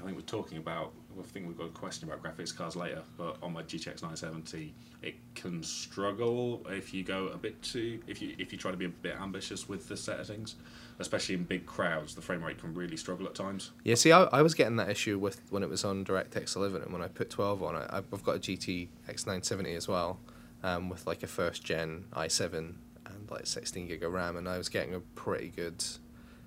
I think we're talking about. I think we've got a question about graphics cards later. But on my GTX 970, it can struggle if you go a bit too. If you if you try to be a bit ambitious with the settings, especially in big crowds, the frame rate can really struggle at times. Yeah, see, I, I was getting that issue with when it was on DirectX 11 and when I put 12 on it. I've got a GTX 970 as well, um, with like a first gen i7 and like 16 gig of RAM, and I was getting a pretty good,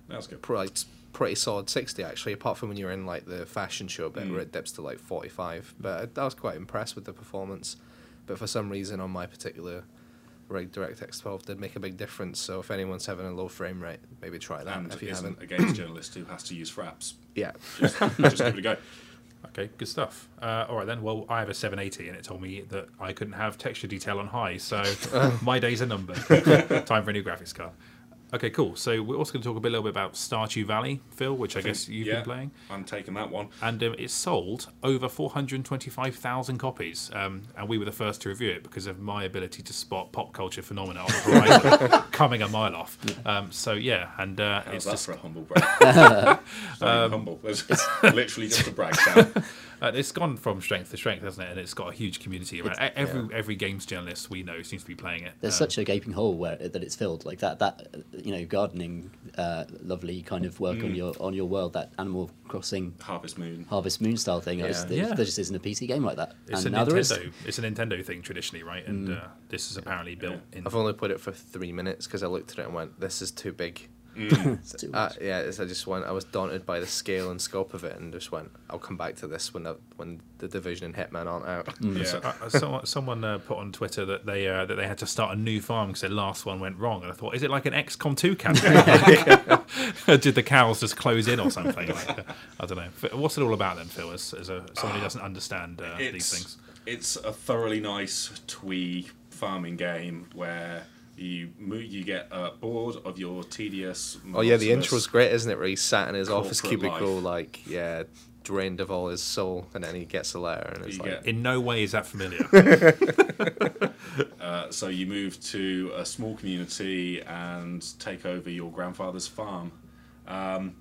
That's good. pretty, pretty solid 60 actually. Apart from when you're in like the fashion show bit Mm. where it dips to like 45, but I, I was quite impressed with the performance. But for some reason on my particular rig, DirectX 12 did make a big difference. So if anyone's having a low frame rate, maybe try that And if you isn't haven't. a games journalist who has to use Fraps. Yeah. Just, just give it a go. Okay, good stuff. Uh, all right then. Well, I have a 780, and it told me that I couldn't have texture detail on high, so my days are numbered. Time for a new graphics card. Okay, cool. So we're also going to talk a bit, little bit about Stardew Valley, Phil, which I, guess you've yeah, been playing, I'm taking that one. and um, it's sold over 425,000 copies. Um, and we were the first to review it because of my ability to spot pop culture phenomena on the horizon coming a mile off. Um, so yeah, and uh, it's just for a humble brag? it's humble. It's literally just a brag. Sam. Uh, it's gone from strength to strength, hasn't it? And it's got a huge community around. it. Every every games journalist we know seems to be playing it. There's Um, such a gaping hole where that it's filled like that. That uh, you know, gardening, uh, lovely kind of work Mm. on your on your world. That Animal Crossing Harvest Moon. Harvest Moon style thing. Yeah. Yeah. There, Yeah. there just isn't a PC game like that. it's and a now there is. Nintendo. It's a Nintendo thing traditionally, right? And uh, this is apparently built in. I've only played it for three minutes because I looked at it and went, "This is too big." It's too Uh, yeah, it's, I just went. I was daunted by the scale and scope of it, and just went. I'll come back to this when the, when the division and Hitman aren't out. Yeah. So, uh, someone someone uh, put on Twitter that they uh, that they had to start a new farm because their last one went wrong, and I thought, is it like an XCOM two campaign? Did the cows just close in or something? Like, uh, I don't know. What's it all about then, Phil? As, as a, someone who doesn't understand uh, these things. It's a thoroughly nice twee farming game where you mo- you get uh, bored of your tedious. Oh yeah, the monotonous- intro's great, isn't it? Where he's sat in his office cubicle, life. like yeah, drained of all his soul, and then he gets a letter, and it's You like, get- In no way is that familiar. Uh, so you move to a small community and take over your grandfather's farm, um,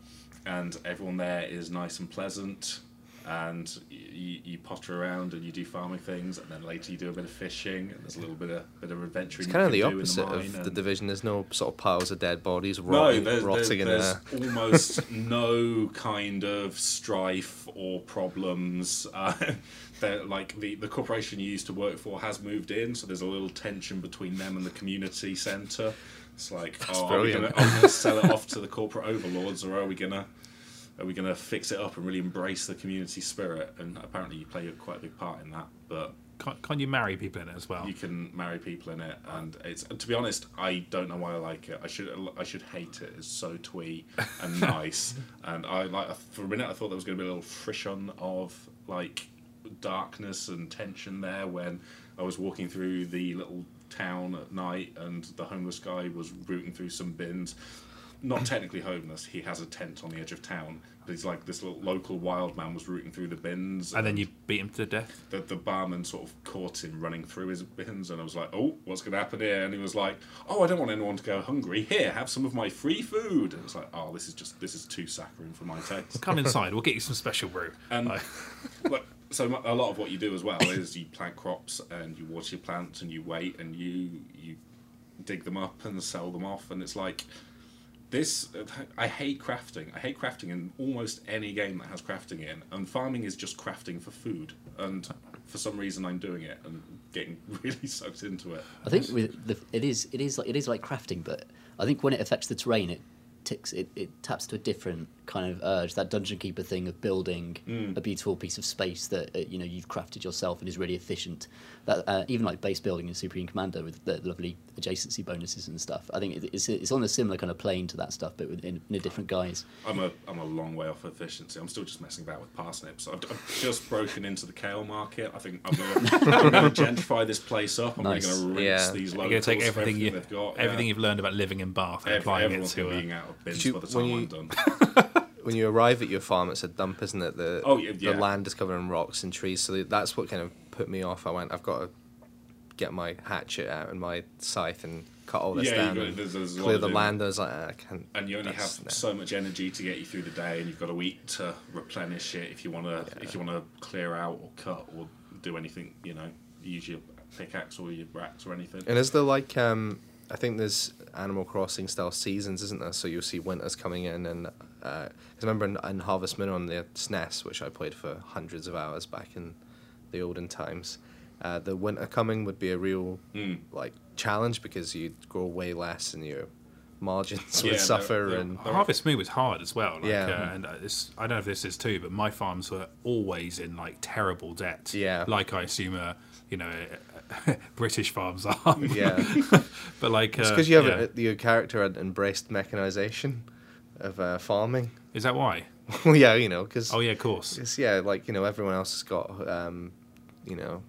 and everyone there is nice and pleasant. And you, you potter around and you do farming things, and then later you do a bit of fishing, and there's a little bit of bit of adventuring. it's kind of the you can do in opposite mine, of the division. There's no sort of piles of dead bodies rotting, there's, there's, rotting in there's there. almost no kind of strife or problems. Uh, like the, the corporation you used to work for has moved in, so there's a little tension between them and the community centre. It's like, oh, are we, brilliant. gonna, are we gonna sell it off to the corporate overlords, or are we gonna are we gonna fix it up and really embrace the community spirit? And apparently, you play quite a big part in that, but Can't, can't you marry people in it as well? you can marry people in it, and it's to be honest, I don't know why I like it. I should I should hate it. It's so twee and nice, and I like for a minute I thought there was going to be a little frisson of like darkness and tension there when I was walking through the little town at night, and the homeless guy was rooting through some bins. Not technically homeless. He has a tent on the edge of town, but he's like this little local wild man was rooting through the bins. and then you beat him to death. the, the barman sort of caught him running through his bins, and I was like, "Oh, what's going to happen here?" And he was like, "Oh, I don't want anyone to go hungry. Here, have some of my free food." And it's like, "Oh, this is just this is too saccharine for my taste." Come inside. We'll get you some special brew. And Like- so a lot of what you do as well is you plant crops and you water your plants and you wait and you you dig them up and sell them off, and it's like. This I hate crafting. I hate crafting in almost any game that has crafting in, and farming is just crafting for food. And for some reason, I'm doing it and getting really sucked into it. I think the, it is it is like it is like crafting, but I think when it affects the terrain, it ticks it, it taps to a different kind of urge. That dungeon keeper thing of building Mm. a beautiful piece of space that uh, you know you've crafted yourself and is really efficient. That uh, even like base building in Supreme Commander with the lovely adjacency bonuses and stuff. I think it's it's on a similar kind of plane to that stuff, but in, in a different guise. I'm a I'm a long way off efficiency. I'm still just messing about with parsnips. I've, I've just broken into the kale market. I think I'm gonna, gentrify this place up. I'm Nice. gonna rinse Yeah. these You're locals going to take for everything, you, they've got. everything yeah. you've learned about living in Bath and Ev- applying it to. gonna be Uh, out of bins you- by the when time I'm you- done. when you arrive at your farm, it's a dump, isn't it? The Oh, yeah, yeah. the land is covered in rocks and trees, so that's what kind of put me off. I went, I've got to get my hatchet out and my scythe and cut all this Yeah, down, got- and there's- there's clear the land. I was like, "Ah, I can't. and you only have no." so much energy to get you through the day, and you've got a week to replenish it. If you want to, if you want to clear out or cut or do anything, you know, use your pickaxe or your axe or anything. And is there like um I think there's Animal Crossing style seasons, isn't there? So you'll see winters coming in, and uh, 'cause I remember in, in Harvest Moon on the SNES, which I played for hundreds of hours back in the olden times. Uh, the winter coming would be a real Mm. like challenge because you'd grow way less and your margins Yeah, would they're- suffer they're- and Harvest Moon was hard as well. Like, Yeah. uh, and uh, it's, I don't know if this is too, but my farms were always in like terrible debt. Yeah. Like I assume, uh, you know, British farms are. yeah. but like, uh, It's because you have yeah. a, your character had embraced mechanization of uh, farming. Is that why? well, yeah, you know, because Oh yeah, of course. it's yeah, like you know, everyone else has got um, you know,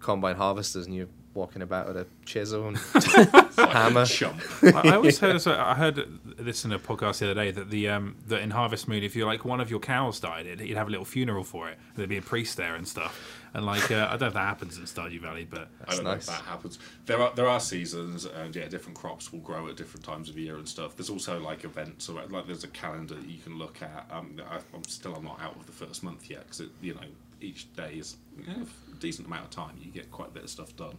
combine harvesters, and you're walking about with a chisel and hammer. I, I always heard. So I heard this in a podcast the other day that the um, that in Harvest Moon, if you like one of your cows died, it, you'd have a little funeral for it. There'd be a priest there and stuff. And like uh, I don't know if that happens in Stardew Valley, but I don't know if that happens. There are there are seasons, and yeah, different crops will grow at different times of year and stuff. There's also like events, or like there's a calendar that you can look at. Um, I, I'm still I'm not out of the first month yet because you know each day is you know, a decent amount of time. You get quite a bit of stuff done,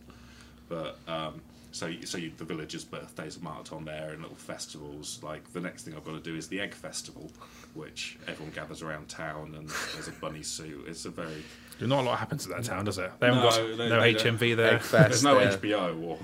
but um, so so you, the villagers' birthdays are marked on there and little festivals. Like the next thing I've got to do is the egg festival, which everyone gathers around town and there's a bunny suit. It's a very not a lot happens in that town, does it? They haven't No, got they- no they HMV there, Egg fest, there's no yeah. HBO or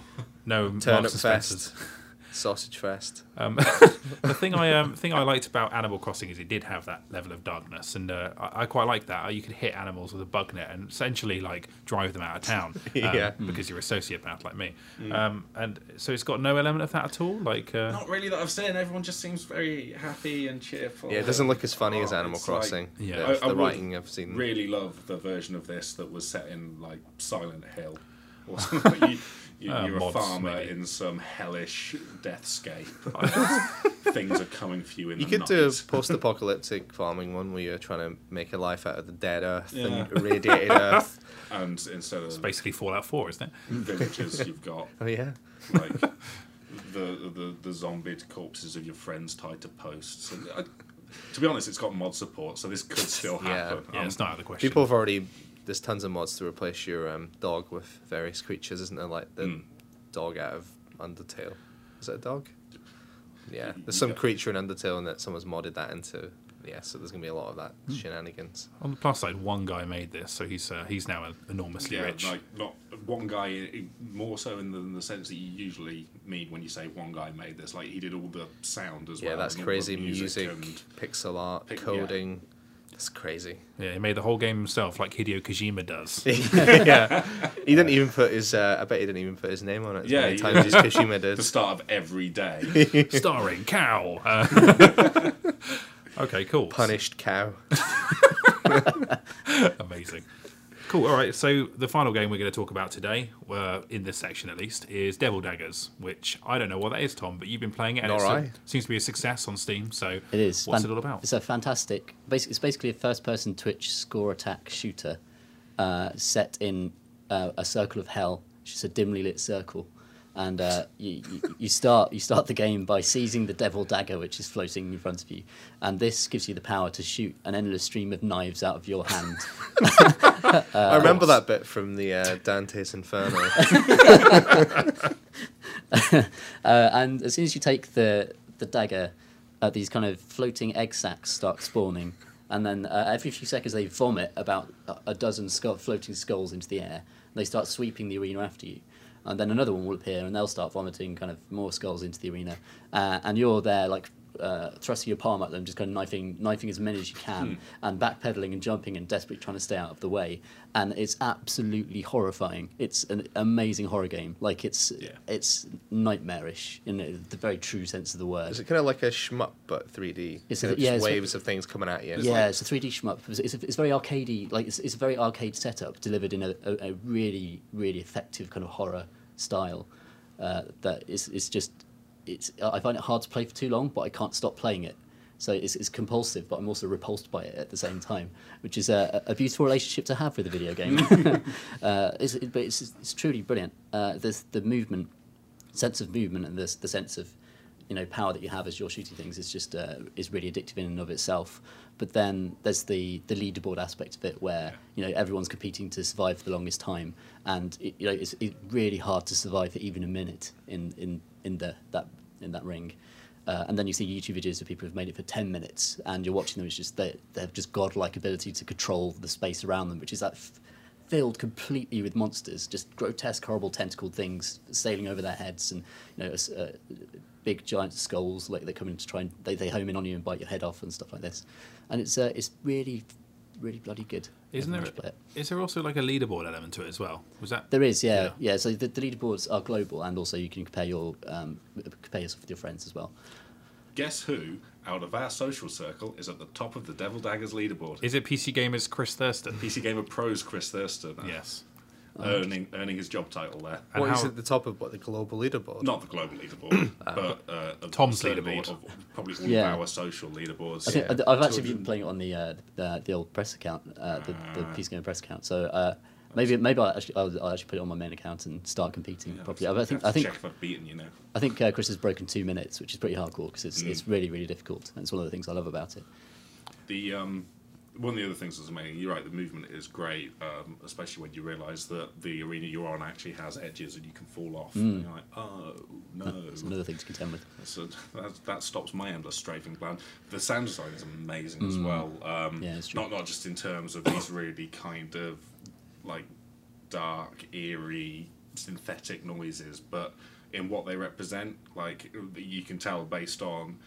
no Turnip Marks and Spencers. fest, sausage fest. Um, the thing I um, thing I liked about Animal Crossing is it did have that level of darkness, and uh, I, I quite like that. You could hit animals with a bug net and essentially like drive them out of town, um, Yeah. because you're a sociopath like me. Um, and so it's got no element of that at all. Like, uh, Not really that I've seen. Everyone just seems very happy and cheerful. Yeah, it doesn't look as funny as Oh, Animal it's like- Crossing. Yeah. the, I- I the writing I've seen. Really love the version of this that was set in like Silent Hill, or something. You, you, Uh, you're a farmer maybe. in some hellish deathscape. Things are coming for you in You the could do a post-apocalyptic farming one where you're trying to make a life out of the dead Earth Yeah. and irradiated Earth. and instead of it's basically Fallout 4, isn't it? villagers, you've got Oh yeah, like the the the zombied corpses of your friends tied to posts. And I, to be honest, it's got mod support, so this could still Yeah. happen. Yeah, Um, it's not out of the question. people have already. There's tons of mods to replace your um, dog with various creatures, isn't there? Like the Mm. dog out of Undertale. Is it a dog? Yeah, there's some got- creature in Undertale, and that someone's modded that into. Yeah, so there's gonna be a lot of that Hmm. shenanigans. On the plus side, one guy made this, so he's uh, he's now enormously yeah, rich. like not one guy more so in the, in the sense that you usually mean when you say one guy made this. Like he did all the sound as Yeah, well. that's and all the crazy. Music, and- pixel art, Pic- yeah. Coding. That's crazy. yeah, he made the whole game himself, like Hideo Kojima does. yeah, he didn't even put his. Uh, I bet he didn't even put his name on it. As Yeah, many he- times as Kojima the did. start of every day. starring Cow. Uh, okay, cool. Punished cow. Amazing. Cool. All right. So the final game we're going to talk about today, uh, in this section at least, is Devil Daggers, which I don't know what that is, Tom, but you've been playing it. And Nor it's a- I. seems to be a success on Steam. So It is. What's fan- it all about? It's a fantastic. Basically, it's basically a first-person Twitch score attack shooter uh, set in uh, a circle of hell, which is a dimly lit circle. And uh, you, you, you start you start the game by seizing the devil dagger, which is floating in front of you, and this gives you the power to shoot an endless stream of knives out of your hand. I remember that bit from the uh, Dante's Inferno. Uh, and as soon as you take the the dagger, uh, these kind of floating egg sacs start spawning, and then uh, every few seconds they vomit about a- dozen skull, floating skulls into the air. They start sweeping the arena after you, and then another one will appear, and they'll start vomiting kind of more skulls into the arena, uh, and you're there like. Uh, thrusting your palm at them, just kind of knifing, knifing as many as you can, and backpedaling and jumping and desperately trying to stay out of the way. And it's absolutely horrifying. It's an amazing horror game. Like it's Yeah. it's nightmarish in the- the very true sense of the word. Is it kind of like a shmup but 3D? It's a- of yeah, just it's- waves of things coming at you. yeah, it's a 3D shmup. It's, it's, it's very arcadey. Like it's, it's a very arcade setup delivered in a, a, a really really effective kind of horror style. Uh, that is it's just it's I find it hard to play for too long, but I can't stop playing it. So it's, it's compulsive, but I'm also repulsed by it at the same time, which is a, a beautiful relationship to have with a video game. uh, it's, it, but it's, it's truly brilliant. Uh, there's the movement, sense of movement, and the, the sense of you know power that you have as you're shooting things is just uh, is really addictive in and of itself. But then there's the the leaderboard aspect of it, where you know everyone's competing to survive for the longest time, and it, you know it's, it's really hard to survive for even a minute in in in the that in that ring. Uh, and then you see YouTube videos of people who've made it for 10 minutes, and you're watching them. It's just they, they have just godlike ability to control the space around them, which is that f- filled completely with monsters, just grotesque, horrible tentacled things sailing over their heads, and you know, uh, big giant skulls like they come in to try and they, they home in on you and bite your head off and stuff like this. And it's uh, it's really, really bloody good. Isn't there? Play it. Is there also like a leaderboard element to it as well? Was that? There is, yeah, Yeah. yeah. so the, the leaderboards are global, and also you can compare your um, compare yourself with your friends as well. Guess who out of our social circle is at the top of the Devil Daggers leaderboard. Is it PC Gamers Chris Thursten? PC Gamer Pros Chris Thursten. uh, Yes. Earning earning his job title there. And What is how- at the top of what the global leaderboard? Not the global leaderboard, but uh, of- Tom's leaderboard. Of probably all Yeah. of our social leaderboards. I think Yeah. I've actually 200 been playing it on the uh, the, the old press account, uh, the, the Ah. PC Gamer press account. So uh, maybe maybe I'll actually I'll, I'll actually put it on my main account and start competing Yeah, properly. I'll think I think check if I've beaten you now. I think uh, Chris has broken two minutes, which is pretty hardcore because it's Mm. it's really really difficult. And it's one of the things I love about it. The um, one of the other things that's amazing. You're right. The movement is great, um, especially when you realise that the arena you're on actually has edges and you can fall off. And you're like, oh no. It's another thing to contend with. So that, that stops my endless strafing plan. The sound design is amazing as well. Um, Yeah, it's true. Not not just in terms of these really kind of like dark, eerie, synthetic noises, but in what they represent. Like you can tell based on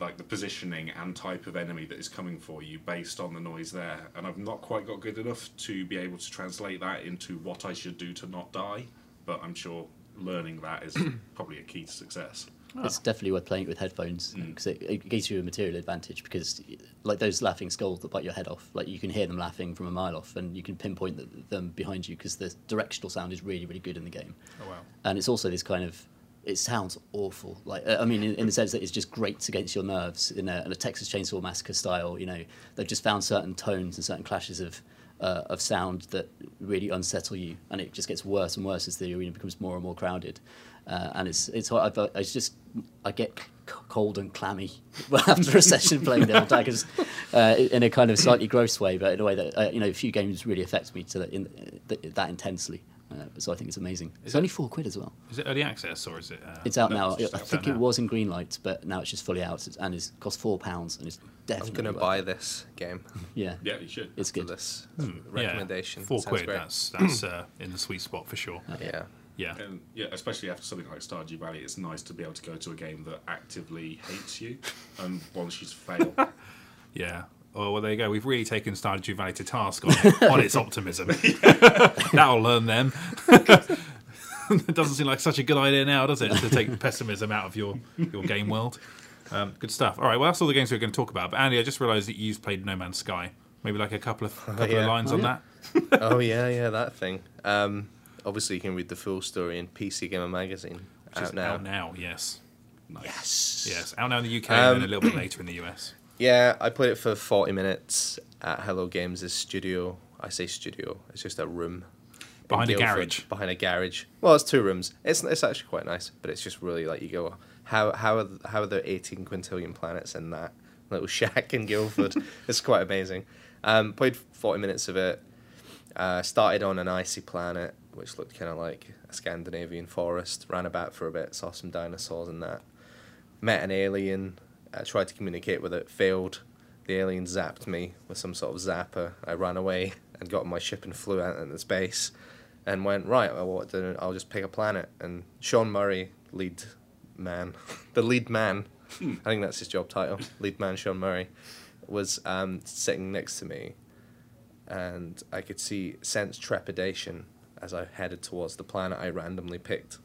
like the positioning and type of enemy that is coming for you based on the noise there. And I've not quite got good enough to be able to translate that into what I should do to not die. But I'm sure learning that is probably a key to success. It's definitely worth playing it with headphones Mm. because it, it gives you a material advantage. Because like those laughing skulls that bite your head off, like you can hear them laughing from a mile off, and you can pinpoint th them behind you because the directional sound is really really good in the game. Oh wow. and it's also this kind of it sounds awful. Like uh, i mean in, in the sense that it's just grates against your nerves in a, in a texas chainsaw massacre style you know. They've just found certain tones and certain clashes of uh, of sound that really unsettle you and it just gets worse and worse as the arena becomes more and more crowded. Uh, and it's it's I've, uh, it's just I get cold and clammy after a session playing Devil Daggers uh, in a kind of slightly gross way, but in a way that uh, you know a few games really affect me to that, in, that, that intensely. Uh, so I think it's amazing. It's only four quid as well. Is it early access or is it? Uh, It's out No, now. it's I out think now. it was in green Greenlight, but now it's just fully out and it's cost four pounds and it's definitely. I'm definitely. gonna buy this game Yeah, Yeah, you should. it's good. this yeah, recommendation. Four Sounds quid. great. That's that's uh, in the sweet spot for sure. yeah. Yeah. And yeah, especially after something like Stardew Valley, it's nice to be able to go to a game that actively hates you and wants you to fail. Yeah. Oh well, there you go. We've really taken Stardew Valley to task on, on its optimism. That'll learn them. it doesn't seem like such a good idea now, does it, to take pessimism out of your your game world? Um, good stuff. All right. Well, that's all the games we're going to talk about. But Andy, I just realised that you've played No Man's Sky. Maybe like a couple of couple yeah. of lines Oh, on yeah. that. oh yeah, yeah, that thing. Um, obviously, you can read the full story in PC Gamer magazine Which out is now. out now. Yes. Yes. Yes. Out now in the UK Um, and then a little bit later in the US. Yeah, I played it for forty minutes at Hello Games' studio. I say studio. It's just a room Behind a garage. Behind a garage. Well, it's two rooms. It's it's actually quite nice, but it's just really like you go. How how are, how are there eighteen quintillion planets in that little shack in Guildford? it's quite amazing. Um, played forty minutes of it. Uh, started on an icy planet, which looked kind of like a Scandinavian forest. Ran about for a bit, saw some dinosaurs and that. Met an alien. Uh, tried to communicate with it, failed. The alien zapped me with some sort of zapper. I ran away and got on my ship and flew out into space, and went right. Well, I'll just pick a planet. And Sean Murray, lead man, the lead man. I think that's his job title. Lead man Sean Murray was um, sitting next to me, and I could see sense trepidation as I headed towards the planet I randomly picked.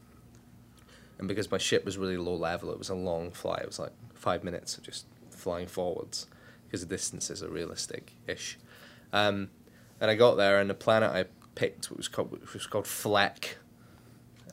And because my ship was really low level, it was a long flight. It was like five minutes of just flying forwards because the distances are realistic ish. Um, and I got there, and the planet I picked was called was called Fleck.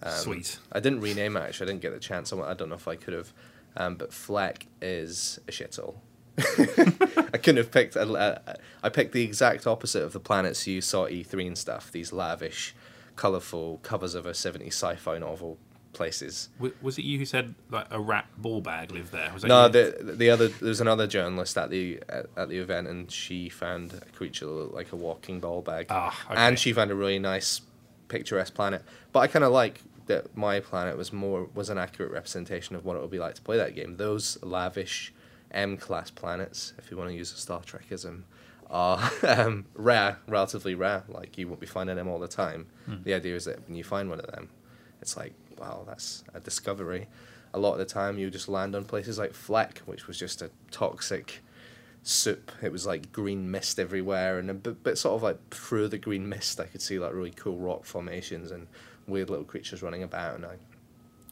Um, Sweet. I didn't rename it actually. I didn't get the chance. I don't know if I could have. Um, but Fleck is a shithole. I couldn't have picked. I picked the exact opposite of the planets you saw E3 and stuff. These lavish, colourful covers of a 70s sci-fi novel places. Was it you who said like a rat ball bag lived there? Was No, you? the the other there's another journalist at the at, at the event, and she found a creature that looked like a walking ball bag, Ah, okay. and she found a really nice, picturesque planet. But I kind of like that my planet was more was an accurate representation of what it would be like to play that game. Those lavish M class planets, if you want to use a Star Trekism, are um, rare, relatively rare. Like you won't be finding them all the time. Hmm. The idea is that when you find one of them, it's like wow, that's a discovery. A lot of the time, you just land on places like Fleck, which was just a toxic soup. It was like green mist everywhere, and a bit, bit sort of like through the green mist, I could see like really cool rock formations and weird little creatures running about, and I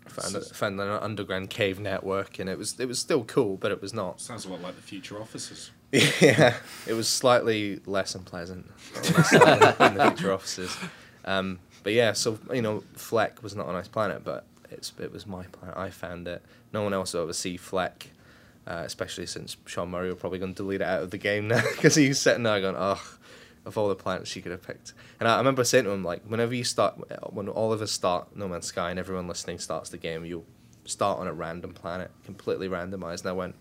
found it, found an underground cave network, and it was it was still cool, but it was not. Sounds a lot like the future officers. yeah, it was slightly less unpleasant than the future offices. Um, but yeah, so you know, Fleck was not a nice planet, but it's it was my planet. I found it. No one else will ever see Fleck, uh, especially since Sean Murray will probably going to delete it out of the game now because he's sitting there going, "Oh, of all the planets he could have picked." And I, I remember saying to him, like, whenever you start, when all of us start No Man's Sky and everyone listening starts the game, you'll start on a random planet, completely randomized. And I went,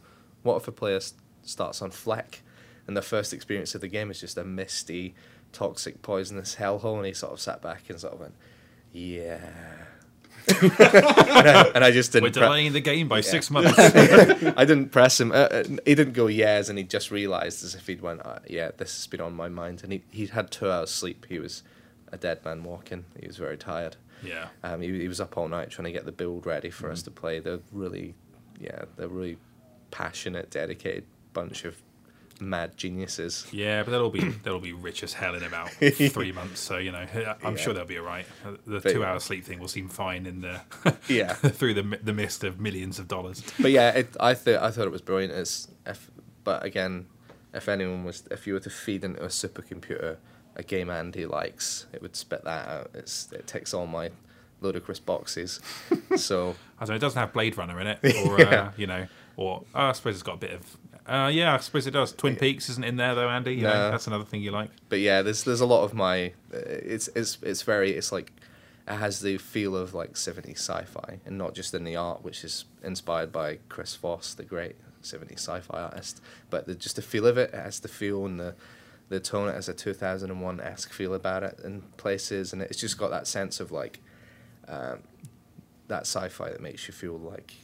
"What if a player starts on Fleck?" And the first experience of the game is just a misty, toxic, poisonous hellhole, and he sort of sat back and sort of went, "Yeah." and, I, and I just didn't. We're didn't. pre- delaying the game by six months. I didn't press him. Uh, uh, he didn't go yes, and he just realised as if he'd went, uh, "Yeah, this has been on my mind." And he he had two hours sleep. He was a dead man walking. He was very tired. yeah. Um, he, he was up all night trying to get the build ready for Mm-hmm. us to play. They're really, yeah, they're really passionate, dedicated bunch of mad geniuses. Yeah, but they'll be they'll be rich as hell in about three months. So you know, I'm Yeah. sure they'll be all right. Uh, The But- two-hour sleep thing will seem fine in the Yeah. through the the mist of millions of dollars. but yeah, it, I thought I thought it was brilliant. It's if, but again, if anyone was, if you were to feed into a supercomputer a game Andy likes, it would spit that out. It's it ticks all my ludicrous boxes. so I don't know, it doesn't have Blade Runner in it, or Yeah. uh, you know, or oh, I suppose it's got a bit of. Uh, yeah, I suppose it does. Twin Peaks isn't in there though, Andy. You know, No. that's another thing you like. but yeah, there's there's a lot of my uh, it's it's it's very it's like it has the feel of like 70s sci-fi and not just in the art which is inspired by Chris Foss the great 70s sci-fi artist but the, just the feel of it it has the feel and the the tone it has a 2001-esque feel about it in places and it's just got that sense of like um, that sci-fi that makes you feel like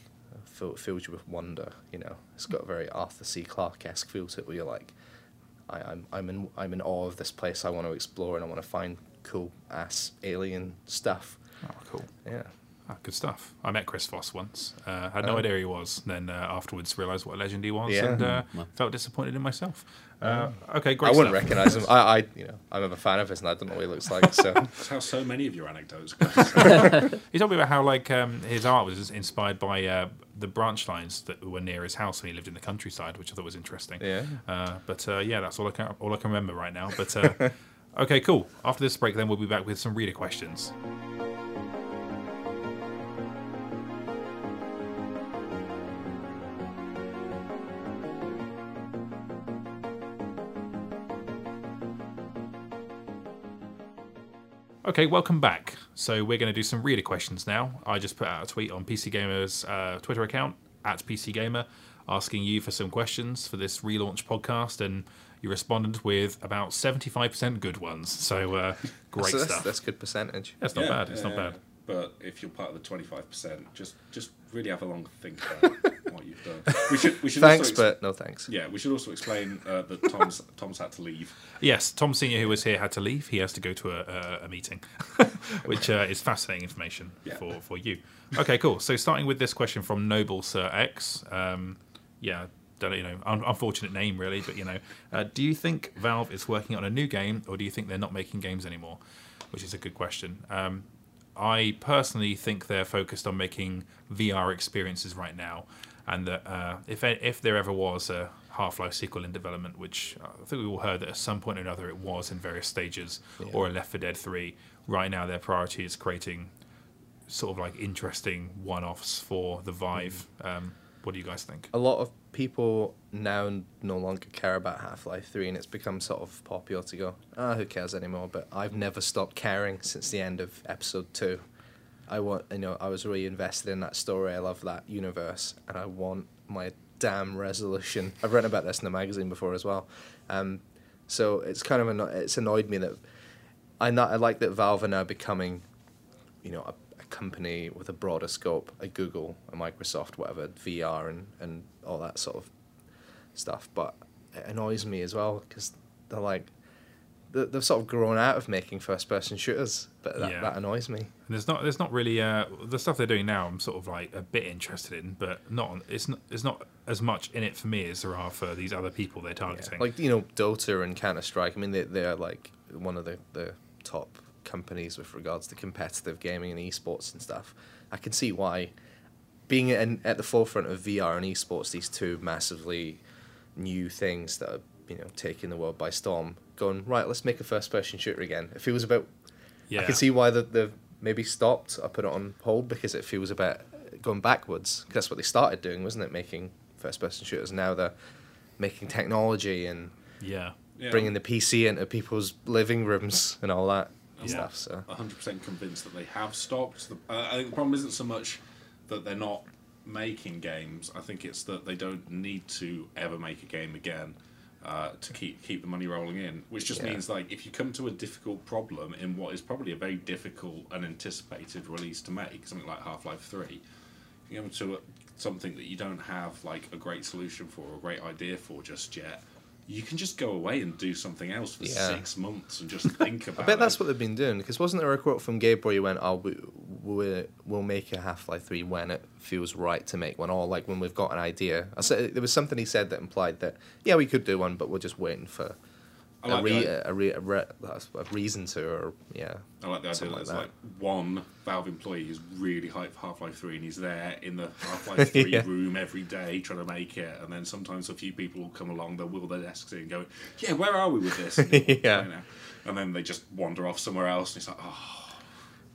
fill, fills you with wonder you know it's got a very Arthur C Clarke-esque feel to it where you're like I, I'm I'm in I'm in awe of this place. I want to explore and I want to find cool ass alien stuff. Oh, cool. Yeah. Ah, good stuff. I met Chris Foss once. Uh, had no Oh. idea who he was. Then uh, afterwards realised what a legend he was, Yeah. and uh, Wow. felt disappointed in myself. Uh, okay, great. I wouldn't stuff. recognize him. I, I you know I'm a fan of his and I don't know what he looks like. So That's how so many of your anecdotes go. He told me about how like um, his art was inspired by uh, the branch lines that were near his house when he lived in the countryside, which I thought was interesting. yeah. Uh, but uh, yeah, that's all I can all I can remember right now. But uh, okay, cool. After this break, then we'll be back with some reader questions. Okay, welcome back. So we're going to do some reader questions now. I just put out a tweet on PC Gamer's uh, Twitter account at PC Gamer, asking you for some questions for this relaunch podcast, and you responded with about seventy-five percent good ones. So uh, great so that's, stuff. that's good percentage. That's not Yeah, bad. It's yeah, not bad. But if you're part of the 25%, just just really have a long think about what you've done. We should we should Thanks, also ex- but no thanks. yeah, we should also explain uh, that Tom's Tom's had to leave. Yes, Tom Senior, who was here, had to leave. He has to go to a, a, a meeting, which uh, is fascinating information Yeah. for, for you. Okay, cool. So starting with this question from Noble Sir X. Um, yeah, don't you know, un- unfortunate name really, but you know, uh, do you think Valve is working on a new game, or do you think they're not making games anymore? Which is a good question. Um, I personally think they're focused on making VR experiences right now, and that uh, if if there ever was a Half Life sequel in development, which I think we all heard that at some point or another it was in various stages, or a Left 4 Dead 3, right now their priority is creating sort of like interesting one-offs for the Vive. Um, what do you guys think? A lot of people now no longer care about Half Life 3, and it's become sort of popular to go, ah, who cares anymore? But I've never stopped caring since the end of episode 2. I want, you know, I was really invested in that story. I love that universe, and I want my damn resolution. I've written about this in the magazine before as well. Um, so it's kind of anno- it's annoyed me that I not, I like that Valve are now becoming, you know, a, a company with a broader scope, a Google, a Microsoft, whatever, VR and, and all that sort of stuff. But it annoys me as well because they're like, they- they've sort of grown out of making first person shooters, but that, Yeah. that annoys me. And there's not there's not really uh, the stuff they're doing now. I'm sort of like a bit interested in, but not on- it's not there's not as much in it for me as there are for these other people they're targeting. Like, you know, Dota and Counter Strike, I mean, they, they're like one of the, the top companies with regards to competitive gaming and esports and stuff. I can see why being in, at the forefront of VR and esports, these two massively new things that are you know taking the world by storm. Going right, let's make a first-person shooter again. It feels about. Yeah. I can see why the they've maybe stopped I put it on hold because it feels a bit going backwards. 'Cause that's what they started doing, wasn't it? Making first-person shooters. Now they're making technology and Yeah. Yeah. bringing the PC into people's living rooms and all that Yeah. stuff. So 100% convinced that they have stopped. The, uh, I think the problem isn't so much that they're not making games. I think it's that they don't need to ever make a game again uh, to keep keep the money rolling in. Which just Yeah. means like if you come to a difficult problem in what is probably a very difficult and anticipated release to make, something like Half Life Three, you come to a, something that you don't have like a great solution for or a great idea for just yet. You can just go away and do something else for Yeah. six months and just think about. It. I bet that's what they've been doing. Because wasn't there a quote from Gabe where he went, "Oh, we, we, we'll make a Half Life Three when it feels right to make one, or like when we've got an idea." I said there was something he said that implied that yeah, we could do one, but we're just waiting for I a, like re- the- a, re- a, re- a reason to, or yeah. I like the idea that like that. like one Valve employee who's really hyped for Half Life 3 and he's there in the Half Life 3 Yeah. room every day trying to make it. And then sometimes a few people will come along, they'll wheel their desks in and go, Yeah, where are we with this? And, you'll walk Yeah. away now. and then they just wander off somewhere else and it's like, Oh,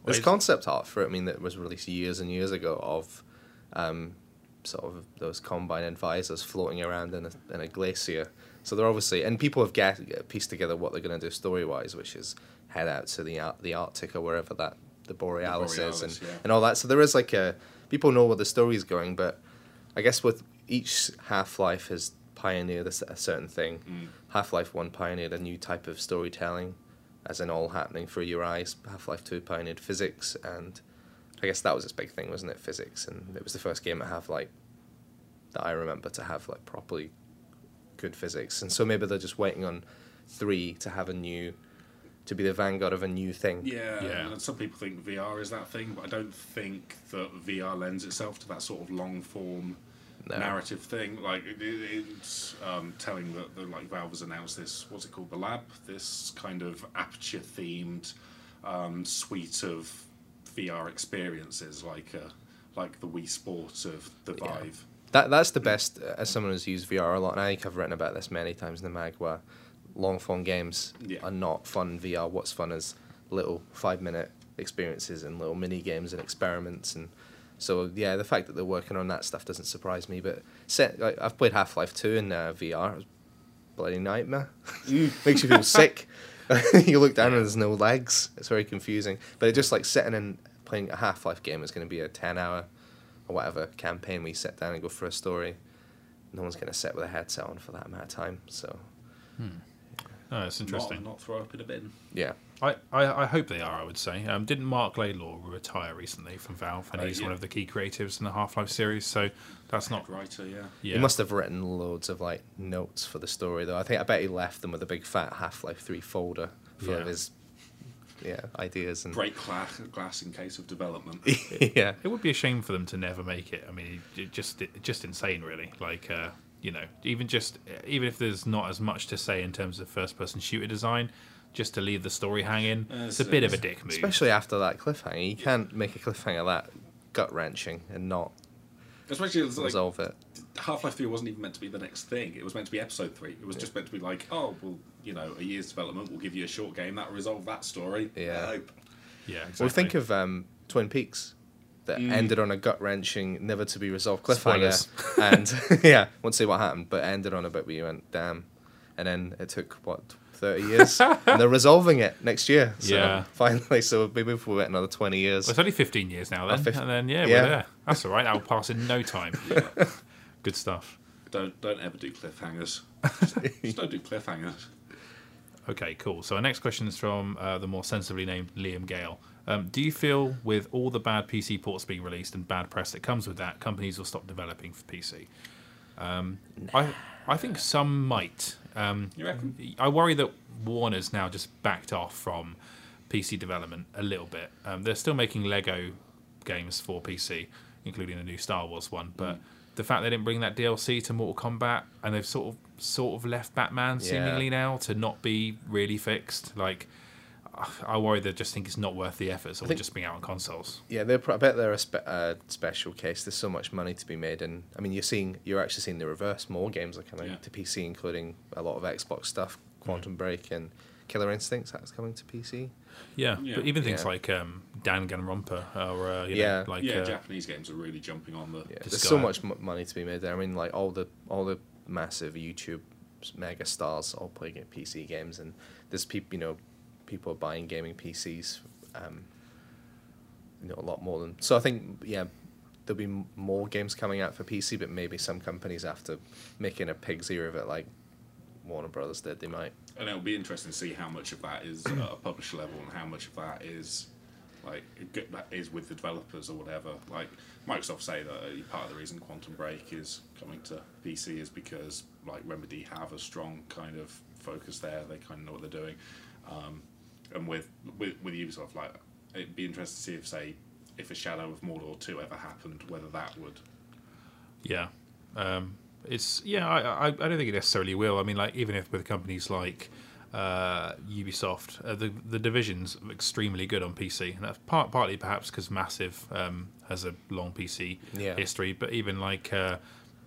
There's Wait. concept art for it. I mean, that was released years and years ago of um, sort of those combine advisors floating around in a, in a glacier. So they're obviously, and people have get, pieced together what they're going to do story wise, which is head out to the the Arctic or wherever that the Borealis, is Borealis, and, yeah. and all that. So there is like a people know where the story is going, but I guess with each Half Life has pioneered a certain thing. Mm. Half Life One pioneered a new type of storytelling, as in all happening through your eyes. Half Life Two pioneered physics, and I guess that was its big thing, wasn't it? Physics, and it was the first game that have like that I remember to have like properly good physics. And so maybe they're just waiting on three to have a new, to be the vanguard of a new thing. yeah. Yeah. And some people think VR is that thing, but I don't think that VR lends itself to that sort of long form No. narrative thing. Like it, it- it's um, telling that the like Valve has announced this. What's it called? The Lab. This kind of aperture themed um, suite of VR experiences, like uh, like the Wii Sports of the Yeah. That that's the best uh, as someone who's used VR a lot, and I think I've written about this many times in the mag where long form games Yeah. are not fun VR. What's fun is little five minute experiences and little mini games and experiments and so yeah, the fact that they're working on that stuff doesn't surprise me. But set, like, I've played Half Life Two in uh, VR. It bloody nightmare. Makes you feel sick. you look down and there's no legs. It's very confusing. But it just like sitting and playing a Half Life game is going to be a ten hour or whatever campaign we you sit down and go for a story. No one's going to sit with a headset on for that amount of time. So Oh, it's interesting. Not, not throw up in a bin. yeah, I, I, I hope they are. I would say. Um, didn't Marc Laidlaw retire recently from Valve, and Uh, he's yeah. one of the key creatives in the Half Life series. So that's not. Writer, yeah. Yeah. he must have written loads of like notes for the story though. I think I bet he left them with a big fat Half Life Three folder full Yeah. of his yeah ideas and Break glass, glass in case of development. yeah. It would be a shame for them to never make it. I mean, it just it, just insane, really. Like, uh, you know, even just even if there's not as much to say in terms of first-person shooter design, just to leave the story hanging, Uh, it's a bit of a dick move. Especially after that cliffhanger, you can't make a cliffhanger that gut wrenching and not Especially as like resolve it. Half Life 3 wasn't even meant to be the next thing. It was meant to be episode 3. It was just meant to be like, oh, well, you know, a year's development will give you a short game that'll resolve that story. Yeah. I hope. yeah, exactly. Well, think of um, Twin Peaks that Mm. ended on a gut wrenching, never to be resolved cliffhanger. And yeah, won't say what happened, but ended on a bit where you went, damn. And then it took, what, 30 years? and they're resolving it next year. So Yeah. finally, so maybe if we wait another 20 years. Well, it's only 15 years now, then, fif- and then yeah, yeah. we're there. That's all right. That'll pass in no time. Good stuff. Don't don't ever do cliffhangers. Just, just don't do cliffhangers. Okay, cool. So our next question is from uh, the more sensibly named Liam Gale. Um, do you feel with all the bad PC ports being released and bad press that comes with that, companies will stop developing for PC? Um, I I think some might. Um, You reckon? I worry that Warner's now just backed off from PC development a little bit. Um, they're still making Lego games for PC, including the new Star Wars one, but Mm. the fact they didn't bring that DLC to Mortal Kombat and they've sort of sort of left Batman Yeah. seemingly now to not be really fixed, like I worry they just think it's not worth the effort, so we're just being out on consoles. Yeah, they're. pro- I bet they're a spe- uh, special case. There's so much money to be made, and I mean, you're seeing, you're actually seeing the reverse. More games are coming Yeah. to PC, including a lot of Xbox stuff, Quantum Break and Killer Instincts. That's coming to PC. Yeah, Yeah. but even things Yeah. like um, Danganronpa or uh, you Yeah. know, like yeah, uh, Japanese games are really jumping on the. Yeah, Just there's so much m- money to be made there. I mean, like all the all the massive YouTube mega stars all playing PC games, and there's people, you know, people are buying gaming PCs. Um, you know, a lot more than. So I think, yeah, there'll be more games coming out for PC, but maybe some companies after making a pig's ear of it, like Warner Brothers did, they might. And it'll be interesting to see how much of that is at a publisher level and how much of that is like that is with the developers or whatever. Like Microsoft say that uh, part of the reason Quantum Break is coming to PC is because like Remedy have a strong kind of focus there. They kind of know what they're doing. Um, and with, with with Ubisoft, like it'd be interesting to see if say if a Shadow of Mordor two ever happened, whether that would Yeah, um, it's yeah. I, I I don't think it necessarily will. I mean, like even if with companies like uh, Ubisoft, uh, the the division's extremely good on PC, and that's part partly perhaps because Massive um, has a long PC Yeah. history, but even like. Uh,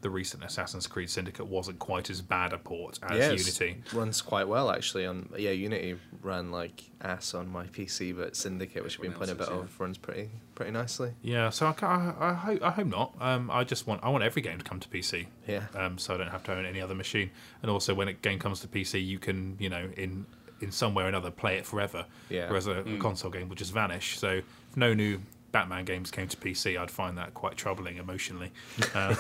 the recent Assassin's Creed Syndicate wasn't quite as bad a port as yeah, it's- Unity. runs quite well actually. On yeah, Unity ran like ass on my PC, but Syndicate, which I've been playing a bit else's, of, runs pretty pretty nicely. Yeah, so I, I, I, hope, I hope not. Um, I just want I want every game to come to PC. Yeah. Um, so I don't have to own any other machine. And also, when a game comes to PC, you can you know in in some way or another play it forever. Yeah. Whereas a, a console game will just vanish. So if no new Batman games came to PC, I'd find that quite troubling emotionally. Uh,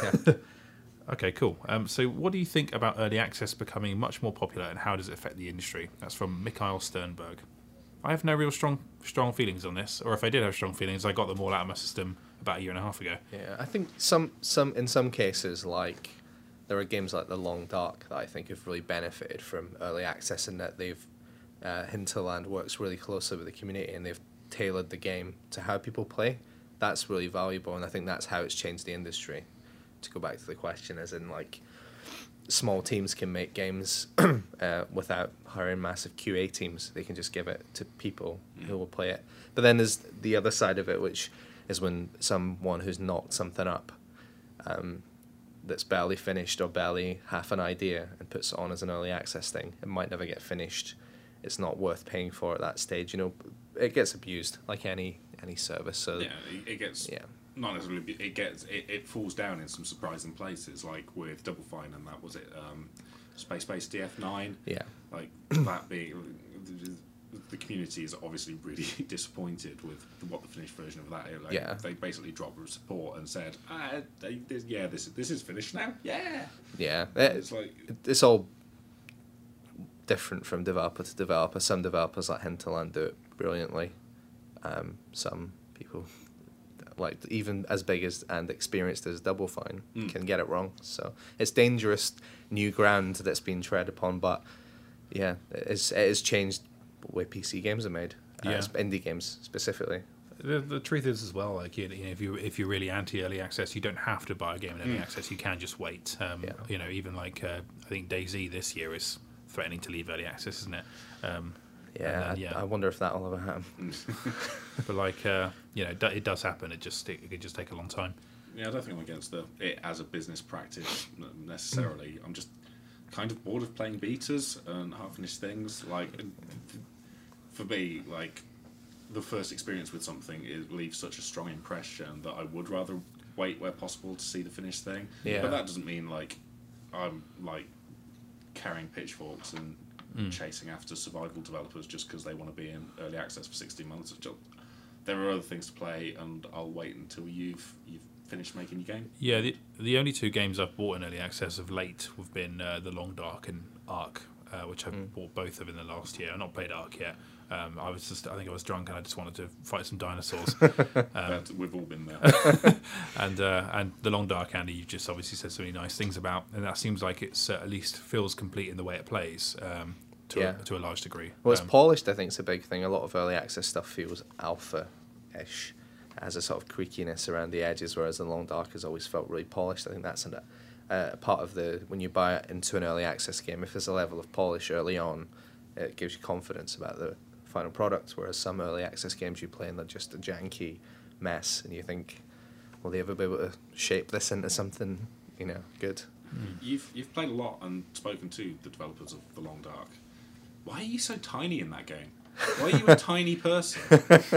Okay, cool. Um, so, what do you think about early access becoming much more popular, and how does it affect the industry? That's from Mikhail Sternberg. I have no real strong strong feelings on this, or if I did have strong feelings, I got them all out of my system about a year and a half ago. Yeah, I think some some in some cases like there are games like The Long Dark that I think have really benefited from early access and that they've uh, Hinterland works really closely with the community and they've tailored the game to how people play. That's really valuable, and I think that's how it's changed the industry. To go back to the question, as in like small teams can make games uh, without hiring massive QA teams. They can just give it to people who will play it. But then there's the other side of it, which is when someone who's knocked something up um, that's barely finished or barely half an idea and puts it on as an early access thing, it might never get finished. It's not worth paying for at that stage. You know, it gets abused like any any service. So Yeah, it gets Yeah. Not necessarily. It gets it, it falls down in some surprising places, like with Double Fine, and that was it. Um, Space Base DF nine. yeah, Like that being the community is obviously really disappointed with what the finished version of that. is. Like, Yeah. they basically dropped support and said, ah, they, this, "Yeah, this is this is finished now." Yeah, yeah. it's like it's all different from developer to developer. Some developers like Hinterland do it brilliantly. Um, some people, like even as big as and experienced as Double Fine, Mm. can get it wrong. So it's dangerous new ground that's been tread upon. But yeah, it's, it has changed the way PC games are made. uh, Yeah. indie games specifically. The, the truth is as well, like you know, if you if you're really anti early access, you don't have to buy a game in early access. You can just wait. Um, Yeah. You know, even like uh, I think DayZ this year is threatening to leave early access, isn't it? Um, Yeah, then, I, yeah. I wonder if that'll ever happen. but like uh, you know, it does happen. It just it, it could just take a long time. Yeah, I don't think I'm against the, it as a business practice necessarily. I'm just kind of bored of playing betas and half finished things. Like, for me, like, the first experience with something it leaves such a strong impression that I would rather wait where possible to see the finished thing. Yeah. But that doesn't mean, like, I'm, like, carrying pitchforks and chasing after survival developers just because they want to be in early access for 16 months. There are other things to play, and I'll wait until you've you've finished making your game. Yeah, the, the only two games I've bought in early access of late have been uh, The Long Dark and Ark, uh, which I've bought both of in the last year. I've not played Ark yet. Um, I was just, I think I was drunk and I just wanted to fight some dinosaurs. But we've all been there. and uh, and The Long Dark, Andy, you've just obviously said so many nice things about, and that seems like it's uh, at least feels complete in the way it plays um, to, Yeah. a, to a large degree. Well, it's Um, polished. I think is a big thing. A lot of early access stuff feels alpha-ish, has a sort of creakiness around the edges, whereas the long dark has always felt really polished. I think that's an, uh, part of the when you buy it into an early access game. If there's a level of polish early on, it gives you confidence about the final product. Whereas some early access games you play and they're just a janky mess, and you think, will they ever be able to shape this into something, you know, good? You've you've played a lot and spoken to the developers of The Long Dark. Why are you so tiny in that game? Why are you a tiny person?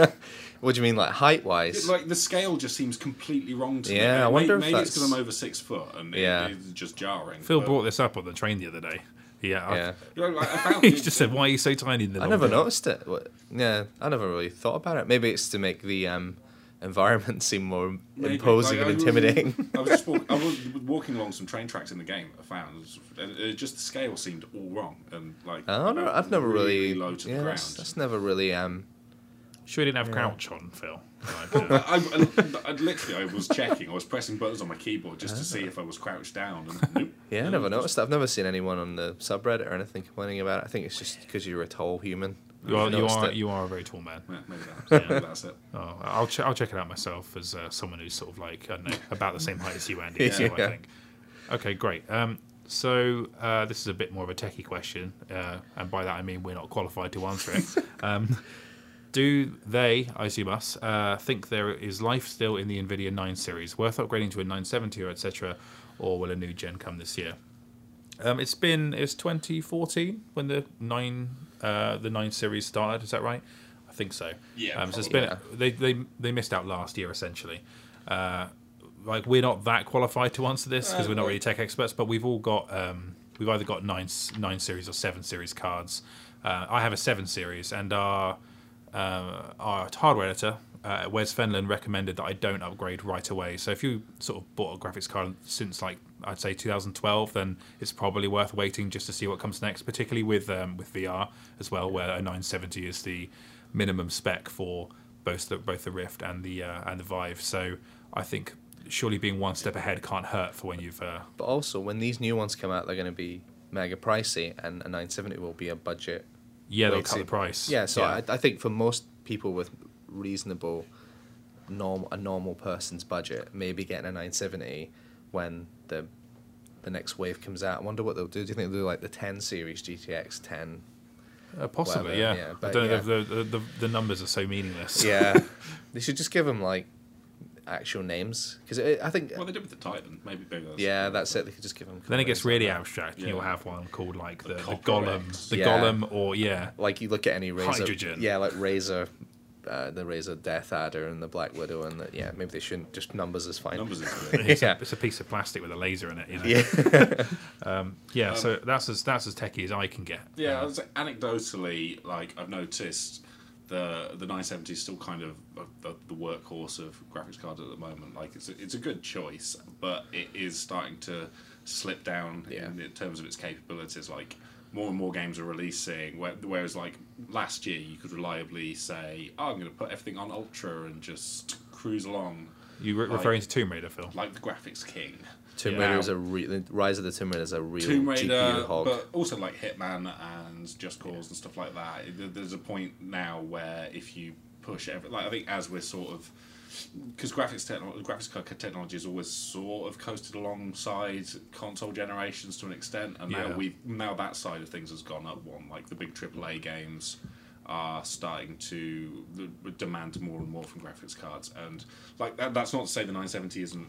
What do you mean, like height wise? like the scale just seems completely wrong to me. Yeah, I May- wonder if maybe it's because I'm over six foot and it- Yeah. it's just jarring. Phil but- brought this up on the train the other day. Yeah, yeah. You know, like, I he just said, "Why are you so tiny?" In the I long never run?" noticed it. What- Yeah, I never really thought about it. Maybe it's to make the um, environment seem more Maybe, imposing like, and I was- intimidating. I was just walk, I was walking along some train tracks in the game. I found and it just the scale seemed all wrong and like I don't know. I've never really. low to yeah, the that's, ground. that's never really. Um, Sure, you didn't have crouch on, Phil. Like, uh, I, I, I literally I was checking. I was pressing buttons on my keyboard just to see if I was crouched down. And nope. yeah, I No, never noticed. that. I've never seen anyone on the subreddit or anything complaining about it. I think it's just because you're a tall human. You are, you are, it. you are a very tall man. Yeah, maybe, that's, maybe that's it. Oh, I'll ch- I'll check it out myself as uh, someone who's sort of like I don't know about the same height as you, Andy. So I think. Okay, great. Um, so uh, this is a bit more of a techie question, uh, and by that I mean we're not qualified to answer it. um, do they, I assume us, uh, think there is life still in the Nvidia 9 series, worth upgrading to a 970 or etc., or will a new gen come this year? Um, it's been it's 2014 when the nine uh, the nine series started. Is that right? I think so. Yeah, Um, so it's been they, they they missed out last year essentially. Uh, like we're not that qualified to answer this because we're not really tech experts, but we've all got um, we've either got nine nine series or seven series cards. Uh, I have a seven series, and our uh, our hardware editor, uh, Wes Fenlon, recommended that I don't upgrade right away. So if you sort of bought a graphics card since like I'd say 2012, then it's probably worth waiting just to see what comes next, particularly with um, with VR as well, where a 970 is the minimum spec for both the both the Rift and the uh, and the Vive. So I think surely being one step ahead can't hurt for when you've uh, But also, when these new ones come out, they're going to be mega pricey, and a 970 will be a budget. yeah they'll cut the price. Yeah, so I, I think for most people with reasonable, norm a normal person's budget, maybe getting a 970 when the the next wave comes out. I wonder what they'll do. Do you think they'll do like the 10 series GTX 10? Uh, possibly, whatever, yeah. yeah, I don't know yeah. if the, the, the, the numbers are so meaningless. Yeah, they should just give them like actual names because I think Well, they did with the Titan. Maybe, bigger. yeah, that's it. They could just give them. Then it gets really abstract. and Yeah. You'll have one called like the, The the, Golem, the Yeah. Golem, or yeah, like you look at any Razer Hydrogen. yeah like Razer uh, the Razer DeathAdder and the black widow and the, yeah maybe they shouldn't just numbers is fine numbers is good. it's, Yeah. a, it's a piece of plastic with a laser in it. You know? yeah um, Yeah, um, so that's as that's as techie as I can get. Yeah, uh, I was like, anecdotally, like I've noticed the the 970 is still kind of the, the workhorse of graphics cards at the moment. Like it's a, it's a good choice, but it is starting to slip down Yeah. in, in terms of its capabilities. Like more and more games are releasing, whereas like last year you could reliably say, "Oh, I'm going to put everything on ultra and just cruise along." You re- Like- referring to Tomb Raider, Phil? Like the graphics king. Tomb Yeah. Raider is a real Rise of the Tomb Raider is a real Tomb Raider, GPU hog but also like Hitman and Just Cause and stuff like that. There's a point now where if you push every, like I think as we're sort of, because graphics technology, graphics card technology has always sort of coasted alongside console generations to an extent, and Yeah. now we now that side of things has gone up one. Like the big AAA games are starting to demand more and more from graphics cards, and like that, that's not to say the 970 isn't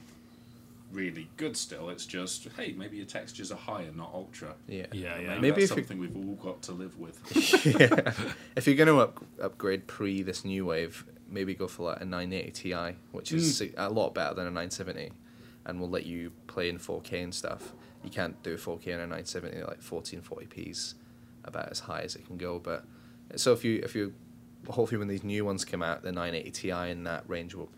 really good still. It's just hey, maybe your textures are higher, not ultra. yeah Yeah, yeah. Maybe, Maybe that's if something we've all got to live with. if you're going to up- upgrade pre this new wave maybe go for like a 980 Ti which is Mm. a lot better than a 970 and will let you play in 4K and stuff you can't do 4K on a 970 like 1440p's about as high as it can go but so if you if you hopefully when these new ones come out the 980 Ti in that range will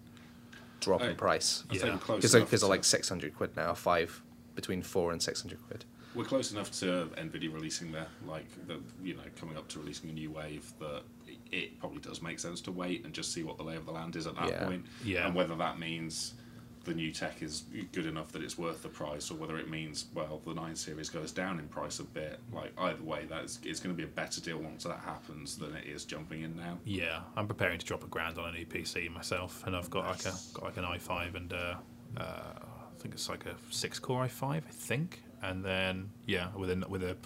drop Hey, in price I'd say Yeah. we're because enough they're like 600 quid now five between four and 600 quid we're close enough to Nvidia releasing their like the you know coming up to releasing a new wave that it probably does make sense to wait and just see what the lay of the land is at that Yeah. point. Yeah. and whether that means the new tech is good enough that it's worth the price, or whether it means well the nine series goes down in price a bit. Like either way, that's it's going to be a better deal once that happens than it is jumping in now. Yeah, I'm preparing to drop a grand on a new PC myself, and I've got like a got like an i5 and uh, uh, I think it's like a six core i5, I think, and then yeah, with a with a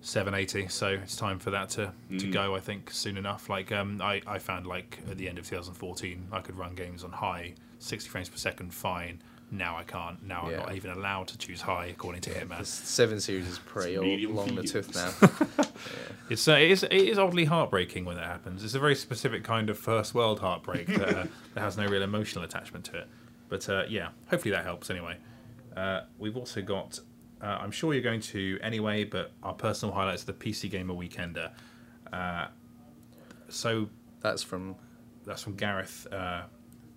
780 so it's time for that to, to go i think soon enough like um, I, I found like at the end of 2014 i could run games on high 60 frames per second fine now i can't now i'm not even allowed to choose high according to hitman The seven series is pretty long the tooth now. It's uh, it is it is oddly heartbreaking when that happens. It's a very specific kind of first world heartbreak that, uh, that has no real emotional attachment to it. But uh, yeah, hopefully that helps. Anyway, uh, we've also got. Uh, I'm sure you're going to anyway, but our personal highlights of the PC Gamer Weekender. Uh, so That's from that's from Gareth uh,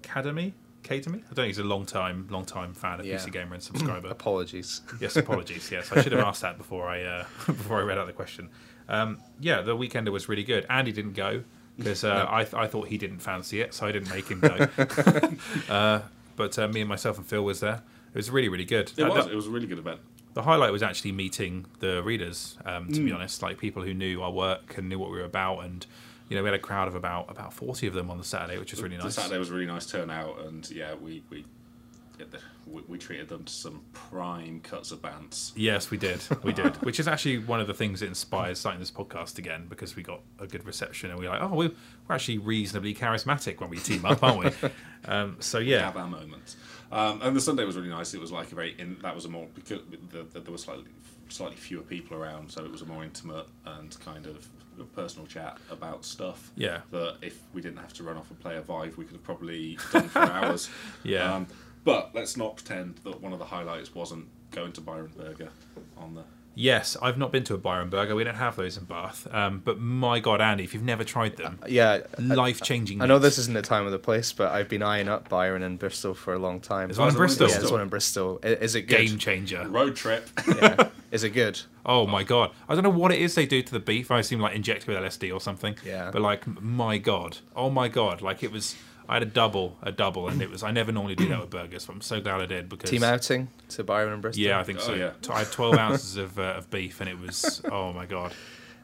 Academy. Academy? I don't know. He's a long time, long time fan of Yeah. PC Gamer and subscriber. apologies. Yes, apologies. Yes, I should have asked that before I uh, before I read out the question. Um, yeah, the weekender was really good. Andy didn't go because uh, I, th- I thought he didn't fancy it, so I didn't make him go. uh, but uh, me and myself and Phil was there. It was really really good. It Uh, was. the, It was a really good event. The highlight was actually meeting the readers. Um, to Mm. be honest, like people who knew our work and knew what we were about, and you know we had a crowd of about about forty of them on the Saturday, which was really nice. The. Saturday was a really nice turnout, and yeah, we we we, we treated them to some prime cuts of bants. Yes, we did. We did. Which is actually one of the things that inspires starting this podcast again because we got a good reception and we're like, oh, we're, we're actually reasonably charismatic when we team up, aren't we? Um, so yeah, we have our moments. Um, and the Sunday was really nice. It was like a very in, that was a more because the, the, there were slightly slightly fewer people around, so it was a more intimate and kind of personal chat about stuff. Yeah. That if we didn't have to run off and play a Vive, we could have probably done for hours. Yeah. Um, but let's not pretend that one of the highlights wasn't going to Byron Burger on the. Yes, I've not been to a Byron Burger. We don't have those in Bath. Um, but my God, Andy, if you've never tried them, Yeah, life changing. I know this isn't the time or the place, but I've been eyeing up Byron and Bristol for a long time. There's one in is there Bristol. Yeah, there's one in Bristol. Is it good? Game changer. Road trip. Yeah. Is it good? Oh my god! I don't know what it is they do to the beef. I assume like inject it with LSD or something. Yeah. But like, my god! Oh my god! Like it was. I had a double, a double, and it was. I never normally do that with burgers, but I'm so glad I did because Team outing to Byron and Bristol. Yeah, I think Oh, so. yeah. T- I had 12 ounces of, uh, of beef, and it was oh my god,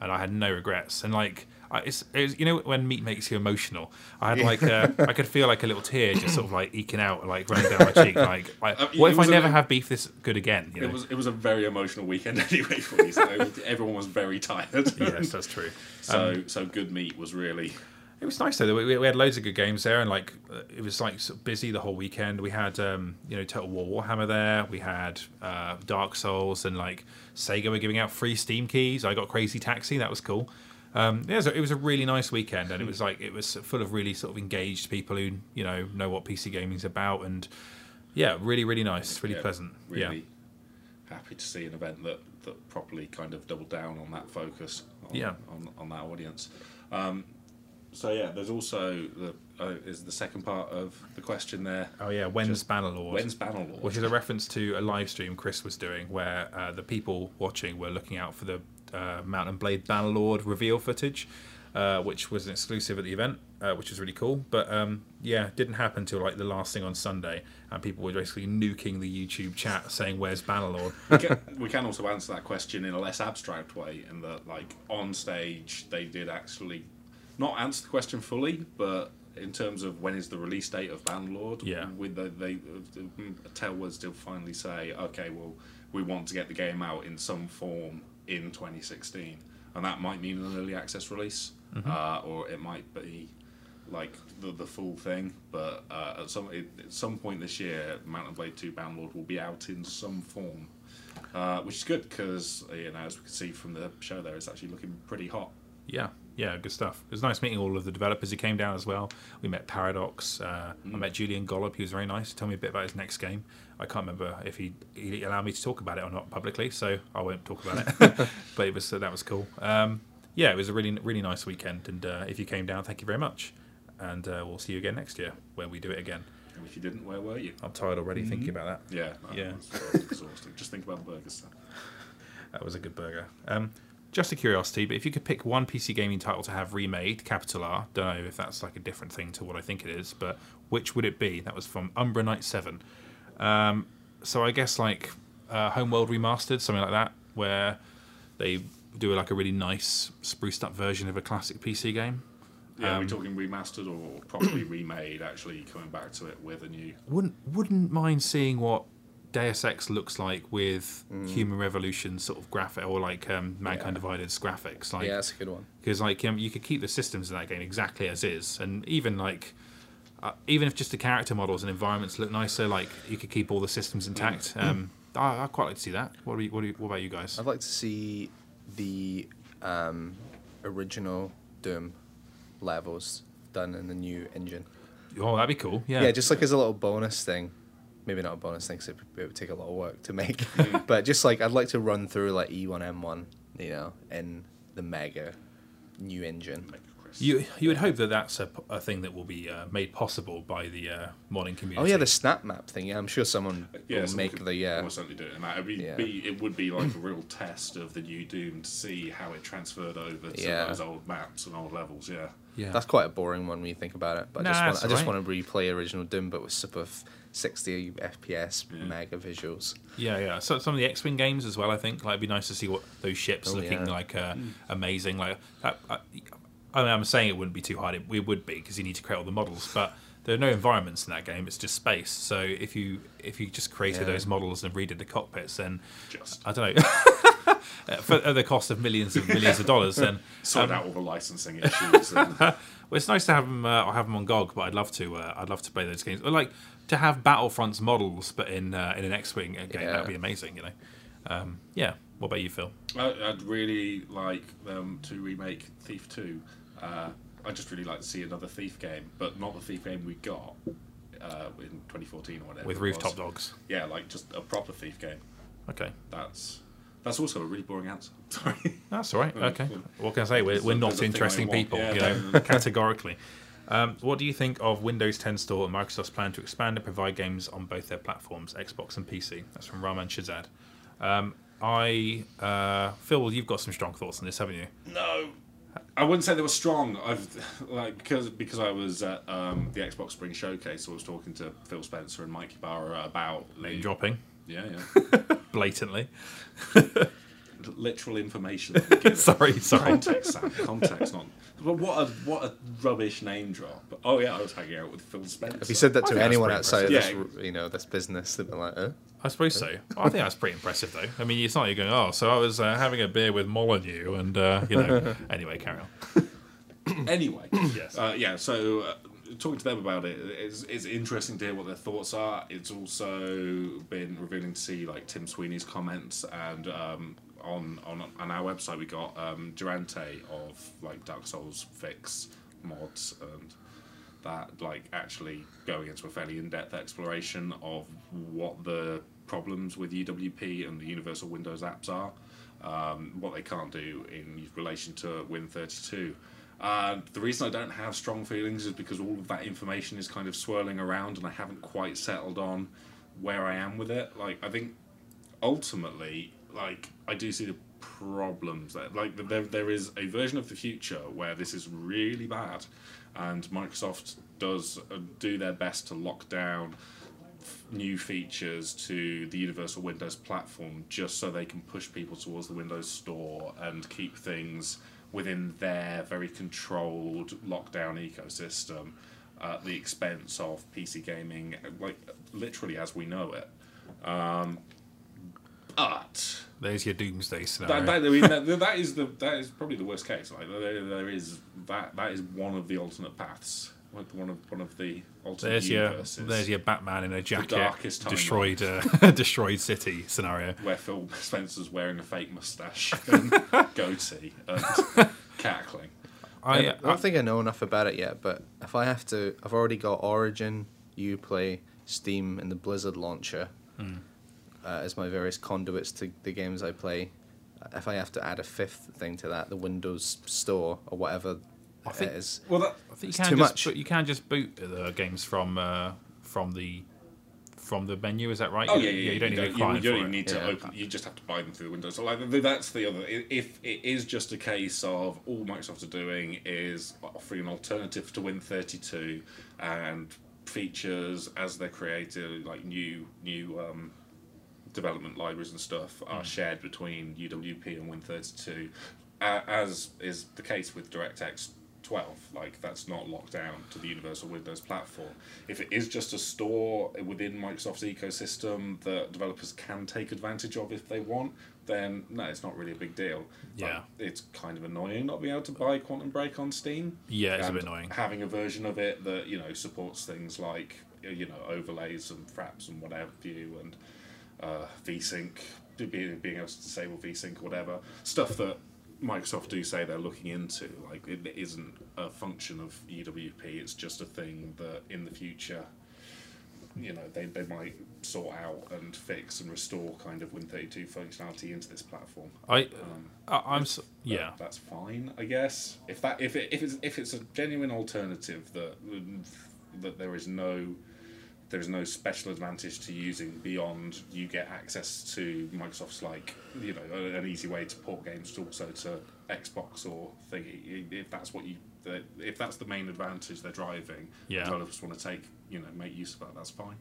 and I had no regrets. And like, I, it's, it was, you know when meat makes you emotional. I had like uh, I could feel like a little tear just sort of like eking out, like running down my cheek. Like, I, Uh, what if I was a- never have beef this good again? You know? It was it was a very emotional weekend anyway for me. So everyone was very tired. yes, that's true. So Um, so good meat was really It was nice though. We, we had loads of good games there, and like it was like sort of busy the whole weekend. We had um, you know Total War Warhammer there. We had uh, Dark Souls, and like Sega were giving out free Steam keys. I got Crazy Taxi. That was cool. Um, yeah, so it was a really nice weekend, and it was like it was full of really sort of engaged people who you know know what PC gaming's about, and yeah, really really nice, really yeah, pleasant. Really Yeah, happy to see an event that, that properly kind of doubled down on that focus. On, Yeah. on, on that audience. Um, so yeah, there's also the uh, is the second part of the question there. oh yeah, when's Bannerlord? When's Bannerlord? which is a reference to a live stream Chris was doing where uh, the people watching were looking out for the uh, Mount & Blade Bannerlord reveal footage, uh, which was an exclusive at the event, uh, which was really cool. But um, yeah, didn't happen till like the last thing on Sunday, and people were basically nuking the YouTube chat saying, "Where's Bannerlord?" we, can, we can also answer that question in a less abstract way, in that like on stage they did actually not answer the question fully, but in terms of when is the release date of Bannerlord, Yeah. with the, they uh, TaleWorlds did finally say, okay, well we want to get the game out in some form in 2016, and that might mean an early access release, uh, or it might be like the, the full thing. But uh, at some at some point this year, Mount & Blade Two Bannerlord will be out in some form, uh, which is good because you know as we can see from the show there, it's actually looking pretty hot. Yeah, yeah, good stuff. It was nice meeting all of the developers who came down as well. We met Paradox. Uh, I met Julian Gollop. He was very nice. He told me a bit about his next game. I can't remember if he, he allowed me to talk about it or not publicly, so I won't talk about it. but it was that was cool. Um, yeah, it was a really really nice weekend. And uh, if you came down, thank you very much. And uh, we'll see you again next year when we do it again. And if you didn't, where were you? I'm tired already thinking about that. Yeah, Yeah. exhausting. Just think about the burgers. Stuff. That was a good burger. Um, just a curiosity, but if you could pick one PC gaming title to have remade, capital R, don't know if that's like a different thing to what I think it is, but which would it be? That was from Umbra Knight 7. Um, so I guess like uh, Homeworld Remastered, something like that, where they do like a really nice spruced up version of a classic PC game. Yeah, are we Um, talking remastered or properly remade? Actually, coming back to it with a new. Wouldn't wouldn't mind seeing what Deus Ex looks like with Human Revolution sort of graphic or like um, Mankind Yeah. Divided's graphics. Like, yeah, that's a good one. because like um, you could keep the systems in that game exactly as is, and even like uh, even if just the character models and environments look nicer, like you could keep all the systems intact. Um, I, I quite like to see that. What you, what, you, what about you guys? I'd like to see the um, original Doom levels done in the new engine. Oh, that'd be cool. Yeah, Yeah, just like as a little bonus thing. Maybe not a bonus thing, because it, it would take a lot of work to make. but just like I'd like to run through like E1M1, you know, in the mega new engine. Make a Chris. you you would hope that that's a, a thing that will be uh, made possible by the uh, modding community. Oh yeah, the SnapMap thing. Yeah, I'm sure someone Yeah, will someone make could the yeah. almost certainly do it, and that would be, Yeah. be it would be like a real test of the new Doom to see how it transferred over to Yeah. those old maps and old levels. Yeah, yeah. That's quite a boring one when you think about it. But Nah, I just want I just alright. want to replay original Doom, but with super f- 60 FPS Yeah. mega visuals. Yeah, yeah. So some of the X-wing games as well. I think like it'd be nice to see what those ships Oh, looking yeah. like uh, amazing. Like uh, I, I mean, I'm saying it wouldn't be too hard. It, it would be because you need to create all the models, but there are no environments in that game. It's just space. So if you if you just created Yeah. those models and redid the cockpits, then just I don't know. For at the cost of millions and millions of dollars, then sort out all the licensing issues. And, well, it's nice to have them. Uh, I have them on GOG, but I'd love to. Uh, I'd love to play those games. Or like to have Battlefront's models, but in uh, in an X-wing game. Yeah. That'd be amazing. You know. Um, yeah. What about you, Phil? I, I'd really like them to remake Thief Two. Uh, I'd just really like to see another Thief game, but not the Thief game we got uh, in 2014 or whatever. With it rooftop dogs. Yeah, like just a proper Thief game. Okay. That's that's also a really boring answer. Sorry. That's all right. Okay. What can I say? We're, we're not there's a thing I interesting people, Yeah, you know, categorically. Um, what do you think of Windows 10 Store and Microsoft's plan to expand and provide games on both their platforms, Xbox and PC? That's from Rahman Shazad. Um, I, uh, Phil, you've got some strong thoughts on this, haven't you? No, I wouldn't say they were strong. I've like because because I was at um, the Xbox Spring Showcase. I was talking to Phil Spencer and Mike Ybarra about Name dropping yeah yeah blatantly. literal information. That we give. Sorry, sorry. Context, Sam. Context, not. But what a what a rubbish name drop. But, oh yeah, I was hanging out with Phil Spencer. If you said that to anyone pretty outside of impressive. this, you know, this business, they'd be like, "Huh?" I suppose so. I think that's pretty impressive, though. I mean, it's not you're going, oh, so I was uh, having a beer with Molyneux, and, uh, you know. anyway, carry on. anyway, Yes. uh, yeah. So uh, talking to them about it, it's, it's interesting to hear what their thoughts are. It's also been revealing to see like Tim Sweeney's comments and um, on on on our website we got um, Durante of like Dark Souls fix mods and that like actually going into a fairly in-depth exploration of what the problems with UWP and the Universal Windows apps are, um, what they can't do in relation to Win32. Uh, the reason I don't have strong feelings is because all of that information is kind of swirling around, and I haven't quite settled on where I am with it. Like I think ultimately, like I do see the problems like there there is a version of the future where this is really bad, and Microsoft does uh, do their best to lock down new features to the Universal Windows platform just so they can push people towards the Windows Store and keep things within their very controlled lockdown ecosystem at the expense of PC gaming, like literally as we know it. Um, but There's your doomsday scenario. that, that, I mean, that, that is the that is probably the worst case. Like there, there is that that is one of the alternate paths. Like one of one of the alternate There's your universes. there's your Batman in a jacket, darkest timeline. destroyed uh, destroyed city scenario. where Phil Spencer's wearing a fake mustache and goatee and cackling. I, I I, don't think I know enough about it yet, but if I have to, I've already got Origin, Uplay, Steam, and the Blizzard launcher Hmm. uh, as my various conduits to the games I play. If I have to add a fifth thing to that, the Windows Store or whatever I think- it is, Well, that, I think you can too just much. Boot, you can just boot the games from uh, from the from the menu. Is that right? oh You- yeah, yeah, You don't need a you, you don't it. even need to Yeah. open. You just have to buy them through the Windows. So like that's the other. If it is just a case of all Microsoft are doing is offering an alternative to Win32 and features as they're created, like new new um, development libraries and stuff are shared between UWP and Win32, uh, as is the case with DirectX 12. Like that's not locked down to the Universal Windows platform. If it is just a store within Microsoft's ecosystem that developers can take advantage of if they want, then no, it's not really a big deal. Yeah. it's kind of annoying not being able to buy Quantum Break on Steam. Yeah, it's a bit annoying. Having a version of it that you know supports things like you know overlays and fraps and whatever you and uh, VSync, being being able to disable VSync or whatever stuff that Microsoft do say they're looking into. Like it isn't a function of UWP; it's just a thing that in the future, you know, they, they might sort out and fix and restore kind of Win32 functionality into this platform. I, Um, I I'm s that- yeah. that's fine, I guess. If that if it if it's if it's a genuine alternative that that there is no there is no special advantage to using beyond you get access to Microsoft's like you know an easy way to port games to also to Xbox or thingy. If that's what you if that's the main advantage they're driving, Yeah. developers want to take you know make use of that. That's fine.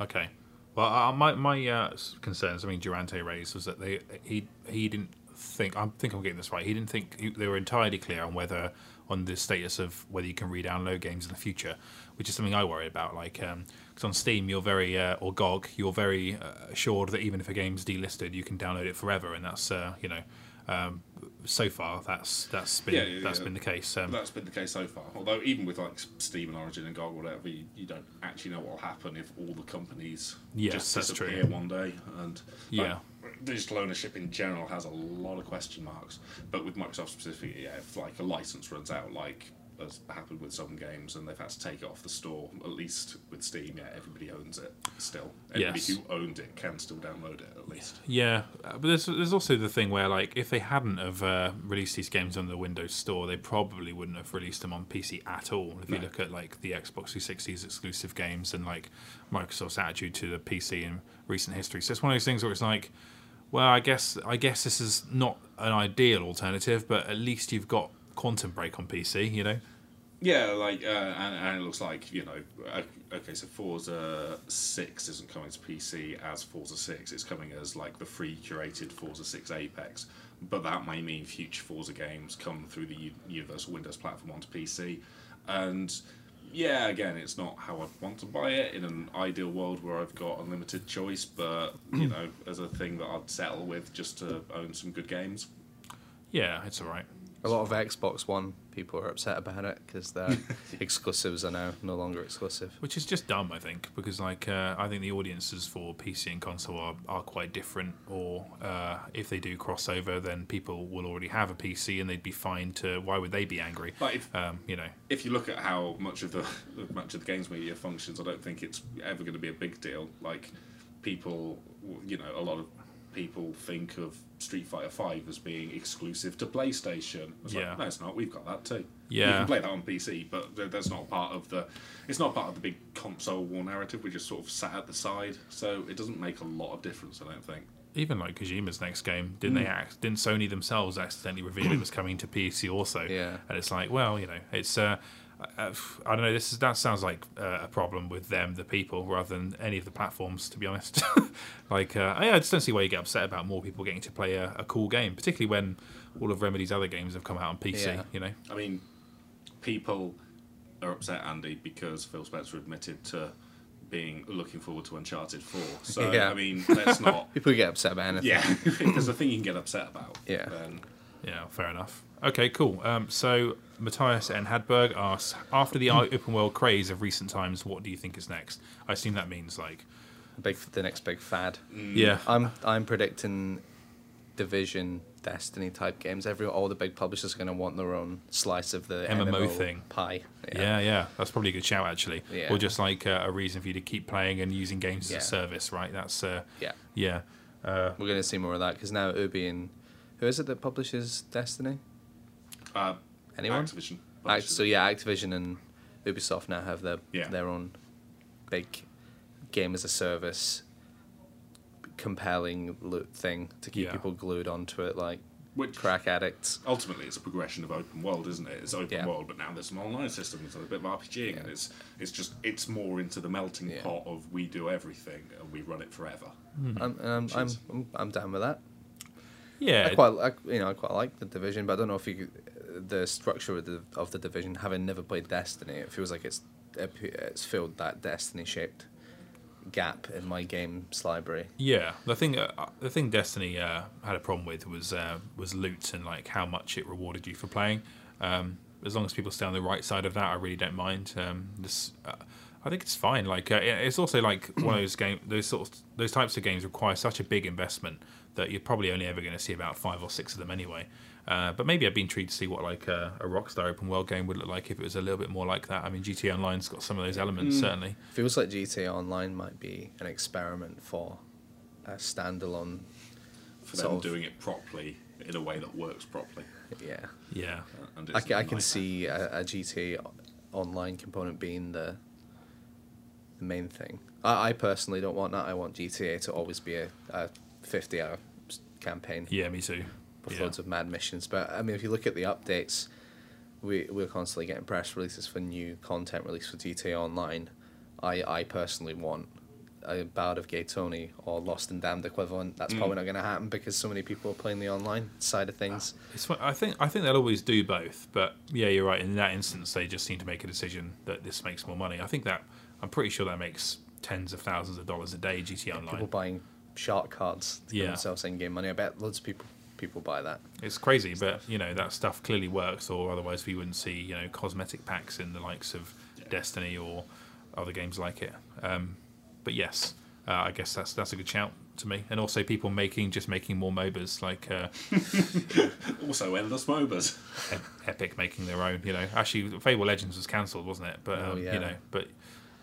Okay. Well, uh, my my uh, concerns. I mean, Durante raised was that they he he didn't think. I think I'm getting this right. He didn't think he, they were entirely clear on whether on the status of whether you can re-download games in the future, which is something I worry about. Like, because on Steam you're very uh, or GOG you're very uh, assured that even if a game's delisted, you can download it forever, and that's uh, you know. Um, so far, that's that's been Yeah, yeah, that's yeah. been the case. Um, That's been the case so far. Although even with like Steam and Origin and GOG or whatever, you, you don't actually know what will happen if all the companies Yes, just that's true. disappear one day. And like, Yeah. digital ownership in general has a lot of question marks. But with Microsoft specifically, yeah, if like a license runs out, like has happened with some games, and they've had to take it off the store. At least with Steam, yeah, everybody owns it still. Everybody Yes. who owned it can still download it at least. Yeah, uh, but there's there's also the thing where like if they hadn't have uh, released these games on the Windows Store, they probably wouldn't have released them on PC at all. If you look at like the Xbox 360's exclusive games and like Microsoft's attitude to the PC in recent history, so it's one of those things where it's like, well, I guess I guess this is not an ideal alternative, but at least you've got Quantum Break on PC, you know. Yeah, like, uh, and, and it looks like you know, okay, so Forza Six isn't coming to PC as Forza Six; it's coming as like the free curated Forza Six Apex. But that may mean future Forza games come through the U- Universal Windows platform onto PC, and yeah, again, it's not how I'd want to buy it in an ideal world where I've got unlimited choice, but you know, as a thing that I'd settle with just to own some good games. Yeah, it's all right. A lot of Xbox One people are upset about it because their exclusives are now no longer exclusive. Which is just dumb, I think, because like uh, I think the audiences for PC and console are, are quite different. Or uh, if they do crossover, then people will already have a PC and they'd be fine to. Why would they be angry? But if Um, you know, if you look at how much of the much of the games media functions, I don't think it's ever going to be a big deal. Like people, you know, a lot of people think of Street Fighter Five as being exclusive to PlayStation. It's Yeah. like, no, it's not. We've got that too. Yeah, you Yeah. can play that on PC, but that's not part of the. It's not part of the big console war narrative. We just sort of sat at the side, so it doesn't make a lot of difference. I don't think. even like Kojima's next game, didn't Hmm. they? Act, didn't Sony themselves accidentally reveal it was coming to PC also? Yeah. And it's like, well, you know, it's. Uh, uh, I don't know. This is that sounds like uh, a problem with them, the people, rather than any of the platforms. To be honest, like uh, I, I just don't see why you get upset about more people getting to play a, a cool game, particularly when all of Remedy's other games have come out on PC. Yeah. You know, I mean, people are upset, Andy, because Phil Spencer admitted to being looking forward to Uncharted Four. So Yeah. I mean, let's not. People get upset about anything. Yeah, if there's a thing you can get upset about. Yeah. Then Yeah, fair enough. Okay, cool. Um, so Matthias and Hadberg asks, after the open world craze of recent times, what do you think is next? I assume that means like, Big, the next big fad. yeah, I'm I'm predicting Division, Destiny type games. Every all the big publishers are going to want their own slice of the MMO MMO thing. pie. yeah, yeah, That's probably a good shout actually. Yeah. Or just like uh, a reason for you to keep playing and using games Yeah. as a service, right? That's uh, yeah. yeah, uh, We're going to see more of that because now Ubi and who is it that publishes Destiny? Uh, Anyone? Activision. Act, so yeah, Activision and Ubisoft now have their Yeah. their own big game as a service, compelling loot thing to keep Yeah. people glued onto it like Which crack addicts. ultimately it's a progression of open world, isn't it? It's open Yeah. world, but now there's some online systems and a bit of RPGing, and it's it's just it's more into the melting Yeah. pot of we do everything and we run it forever. Hmm. I'm, I'm, I'm, I'm I'm down with that. yeah. I quite, I, you know, I quite like the division, but I don't know if you. The structure of the of the division, having never played Destiny, it feels like it's it, it's filled that Destiny shaped gap in my games library. Yeah, the thing uh, the thing Destiny uh, had a problem with was uh, was loot and like how much it rewarded you for playing. Um, as long as people stay on the right side of that, I really don't mind. Um, this, uh, I think it's fine. Like uh, it's also like one of those game, those sort of those types of games require such a big investment that you're probably only ever going to see about five or six of them anyway. Uh, but maybe I'd be intrigued to see what like a, a Rockstar open world game would look like if it was a little bit more like that. I mean, GTA Online's got some of those elements certainly. Feels like GTA Online might be an experiment for a standalone. for sort them of- doing it properly in a way that works properly. Yeah, Yeah, Uh, And I can, I can nice. see a, a GTA Online component being the the main thing. I, I personally don't want that. I want GTA to always be a, a fifty hour campaign. yeah, me too. With Yeah. loads of mad missions. But I mean, if you look at the updates, we we're constantly getting press releases for new content released for GTA Online. I I personally want a Ballad of Gay Tony or Lost and Damned equivalent. That's mm. probably not going to happen because so many people are playing the online side of things. Uh, it's, fu- I think I think they'll always do both, but yeah, you're right. In that instance, they just seem to make a decision that this makes more money. I think that I'm pretty sure that makes tens of thousands of dollars a day. GT People Online. buying shark cards to Yeah. themselves in-game money. I bet loads of people people buy that. It's crazy, but you know that stuff clearly works, or otherwise we wouldn't see you know cosmetic packs in the likes of Destiny or other games like it. Um, but yes, uh, I guess that's that's a good shout to me. And also people making just making more MOBAs like uh, Also, endless MOBAs. Epic making their own. You know, actually, Fable Legends was cancelled, wasn't it? But Oh, um, yeah. you know, but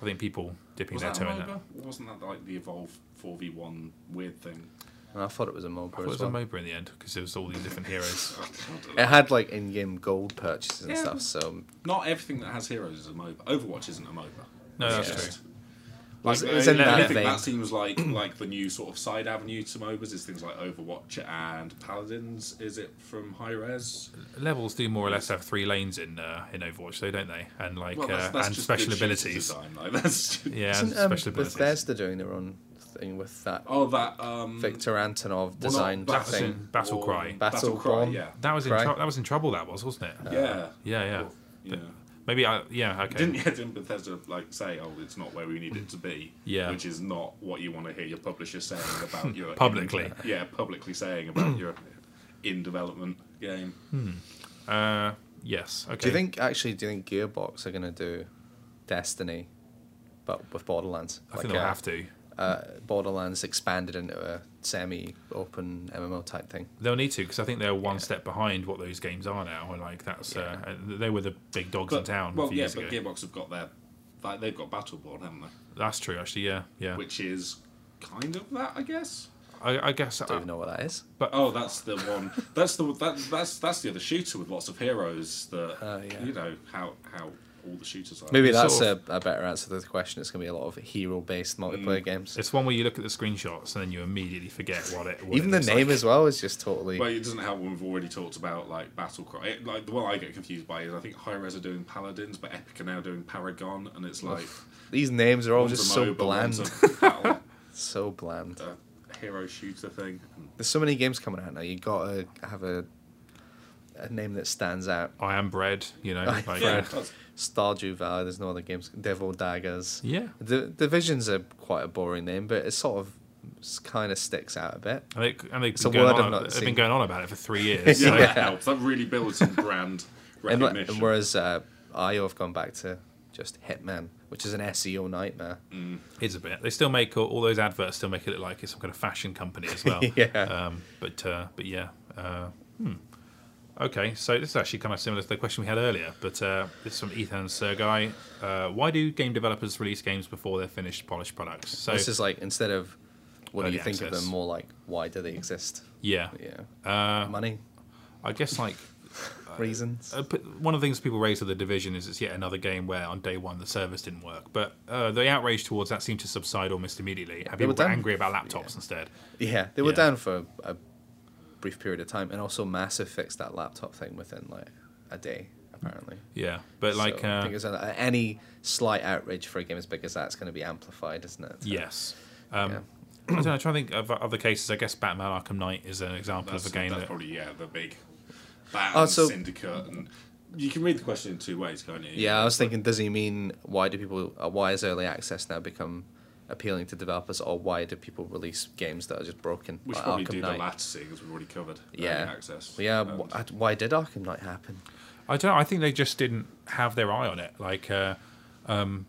I think people dipping Was their toe a in that. Wasn't that like the Evolve 4v1 weird thing? And I thought it was a I MOBA thought it was well. a MOBA in the end because there was all these different heroes. It had like in-game gold purchases and Yeah. stuff. So Not everything that has heroes is a MOBA. Overwatch isn't a MOBA. No, It's that's just- true. Like, It's- it's uh, in I that think that seems like like the new sort of side avenue to MOBAs is things like Overwatch and Paladins. Is it from Hi-Rez? Levels do more or less have three lanes in uh, in Overwatch, though, don't they? And like Well, that's, uh, that's and just special good abilities. Design, like, that's Yeah, and Isn't um, special abilities. Bethesda doing their own thing with that oh, that um, Viktor Antonov designed that was thing? in Battle or Cry. Battle Battleborn. Cry, yeah, That was in Cry? that was in trouble. That was, wasn't it? yeah, yeah, yeah. yeah. Maybe I yeah okay. Didn't, yeah, didn't Bethesda like say, "Oh, it's not where we need it to be"? Yeah. which is not what you want to hear your publisher saying about your Publicly. in- yeah, publicly saying about your in development game. Uh, yes. Okay. Do you think actually? Do you think Gearbox are going to do Destiny, but with Borderlands? I think they'll uh, have to. Uh, Borderlands expanded into a semi-open MMO type thing. They'll need to because I think they're one step behind what those games are now. And like that's uh, they were the big dogs in town. a well, few yeah, years but ago. Gearbox have got their like they've got Battleborn, haven't they? That's true, actually. Yeah, yeah. Which is kind of that, I guess. I, I guess. I don't uh, even know what that is. But oh, that's the one. That's the that, that's that's the other shooter with lots of heroes. That Oh, yeah. you know how how all the shooters are. Maybe that's sort a, a better answer to the question. It's going to be a lot of hero-based mm. multiplayer games. It's one where you look at the screenshots and then you immediately forget what it. What Even it the name like. as well is just totally. Well, it doesn't help when we've already talked about like Battle Cry. It- Like the one I get confused by is I think Hi-Rez are doing Paladins, but Epic are now doing Paragon, and it's like These names are all just so bland. one's a battle, so bland. a hero shooter thing. There's so many games coming out now. You got to have a a name that stands out. I am bread. You know, like Yeah, it does. Stardew Valley. There's no other games. Devil Daggers. yeah. The Division's a quite a boring name, but it sort of kind of sticks out a bit. And, they, and they've It's been, going I've on, not they've been going on about it for three years. Yeah, so- that helps. That really builds some brand And, recognition. and whereas uh, IO have gone back to just Hitman, which is an SEO nightmare. It's a bit. They still make all, all those adverts. Still make it look like it's some kind of fashion company as well. Yeah. Um, but uh, but yeah. Uh, hmm. Okay, so this is actually kind of similar to the question we had earlier, but uh, this is from Ethan and Sergei. Uh, why do game developers release games before they're finished, polished products? So this is like instead of what do you think of them, more like why do they exist? yeah, Yeah, uh, money I guess like reasons. Uh, one of the things people raise with the division is it's yet another game where on day one the service didn't work. But uh, the outrage towards that seemed to subside almost immediately. Were people got angry about laptops yeah. instead. Yeah, they were Yeah. down for a brief period of time, and also Massive fixed that laptop thing within like a day, apparently. Yeah, but like So I uh, think it's a, any slight outrage for a game as big as that's going to be amplified, isn't it? So, yes. Um, Yeah. I don't know. I'm trying to think of other cases. I guess Batman Arkham Knight is an example that's, of a game that's that probably yeah the big that Oh, so- Syndicate, and you can read the question in two ways, can't you? Yeah, I was thinking, does he mean why do people? Uh, why is early access now become appealing to developers, or why do people release games that are just broken? We should like probably Arkham do Knight? the latter, seeing as we've already covered Yeah, access. yeah. And- why did Arkham Knight happen? I don't. know, I think they just didn't have their eye on it. Like, uh, um,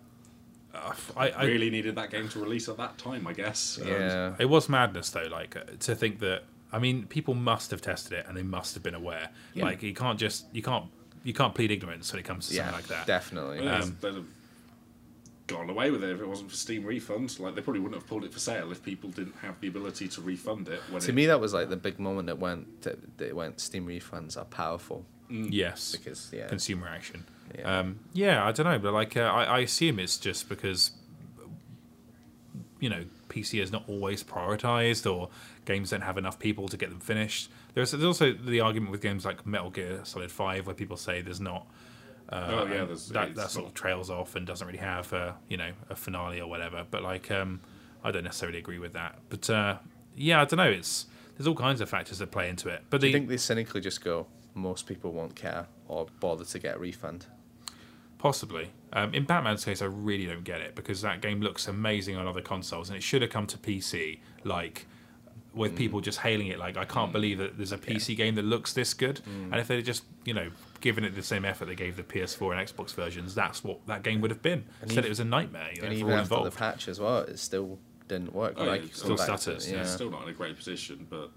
uh, I, I really needed that game to release at that time, I guess. And Yeah, It was madness, though. Like uh, to think that. I mean, people must have tested it and they must have been aware. Yeah. Like you can't just you can't you can't plead ignorance when it comes to yeah, something like that. definitely. Um, they'd have gone away with it if it wasn't for Steam refunds. Like they probably wouldn't have pulled it for sale if people didn't have the ability to refund it. When to it, me, that was like the big moment that went that, that went. Steam refunds are powerful Yes, because yeah, consumer action. Yeah. Um, yeah, I don't know, but like uh, I, I assume it's just because you know PC is not always prioritized, or games don't have enough people to get them finished. There's, there's also the argument with games like Metal Gear Solid Five, where people say there's not. Uh, Oh, yeah, that that sort of trails off and doesn't really have a you know a finale or whatever. But like um, I don't necessarily agree with that. But uh, yeah, I don't know. It's there's all kinds of factors that play into it. But do the you think they cynically just go? Most people won't care or bother to get a refund. Possibly. Um, in Batman's case, I really don't get it because that game looks amazing on other consoles, and it should have come to PC. Like with people just hailing it, like I can't believe that there's a PC game that looks this good. And if they'd just, you know, given it the same effort they gave the PS4 and Xbox versions, that's what that game would have been. Instead, even- it was a nightmare. You know, and for even all after involved. the patch as well, it still didn't work. Oh, like yeah, still stutters, yeah. yeah. still not in a great position, but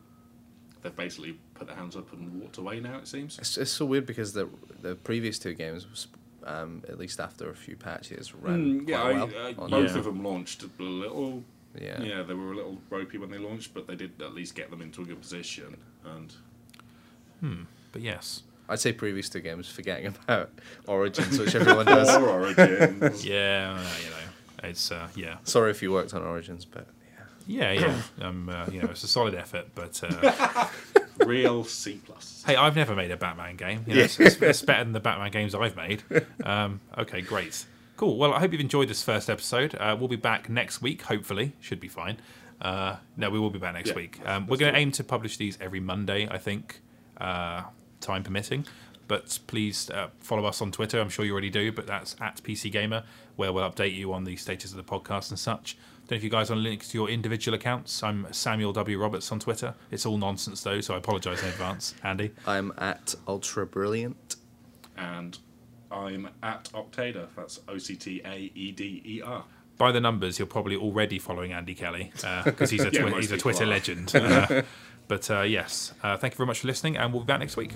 they've basically put their hands up and walked away now. It seems. It's, it's so weird because the the previous two games, was, um, at least after a few patches, ran Mm, yeah, quite I, well. I, on- both Yeah. of them launched a little. Yeah. Yeah. they were a little ropey when they launched, but they did at least get them into a good position. And Hmm. But yes, I'd say previous two games, forgetting about Origins, which everyone does. or Origins. yeah, uh, you know, it's uh, yeah, Sorry if you worked on Origins, but yeah. yeah, yeah. um, uh, you know, it's a solid effort, but. Uh, real C plus. Hey, I've never made a Batman game. You know, it's, it's, it's better than the Batman games I've made. Um, okay, great. Cool. Well, I hope you've enjoyed this first episode. Uh, we'll be back next week, hopefully. Should be fine. Uh, no, we will be back next Yeah, week. Um, we're going to aim to publish these every Monday, I think, uh, time permitting. But please uh, follow us on Twitter. I'm sure you already do, but that's at PC Gamer, where we'll update you on the status of the podcast and such. Don't know if you guys want to link to your individual accounts. I'm Samuel W. Roberts on Twitter. It's all nonsense, though, so I apologise in advance. Andy? I'm at Ultra Brilliant. And I'm at Octaeder. That's O C T A E D E R. by the numbers, you're probably already following Andy Kelly because he's a Yeah, twi- most he's a Twitter are. legend. Uh, but uh, yes, uh, thank you very much for listening, and we'll be back next week.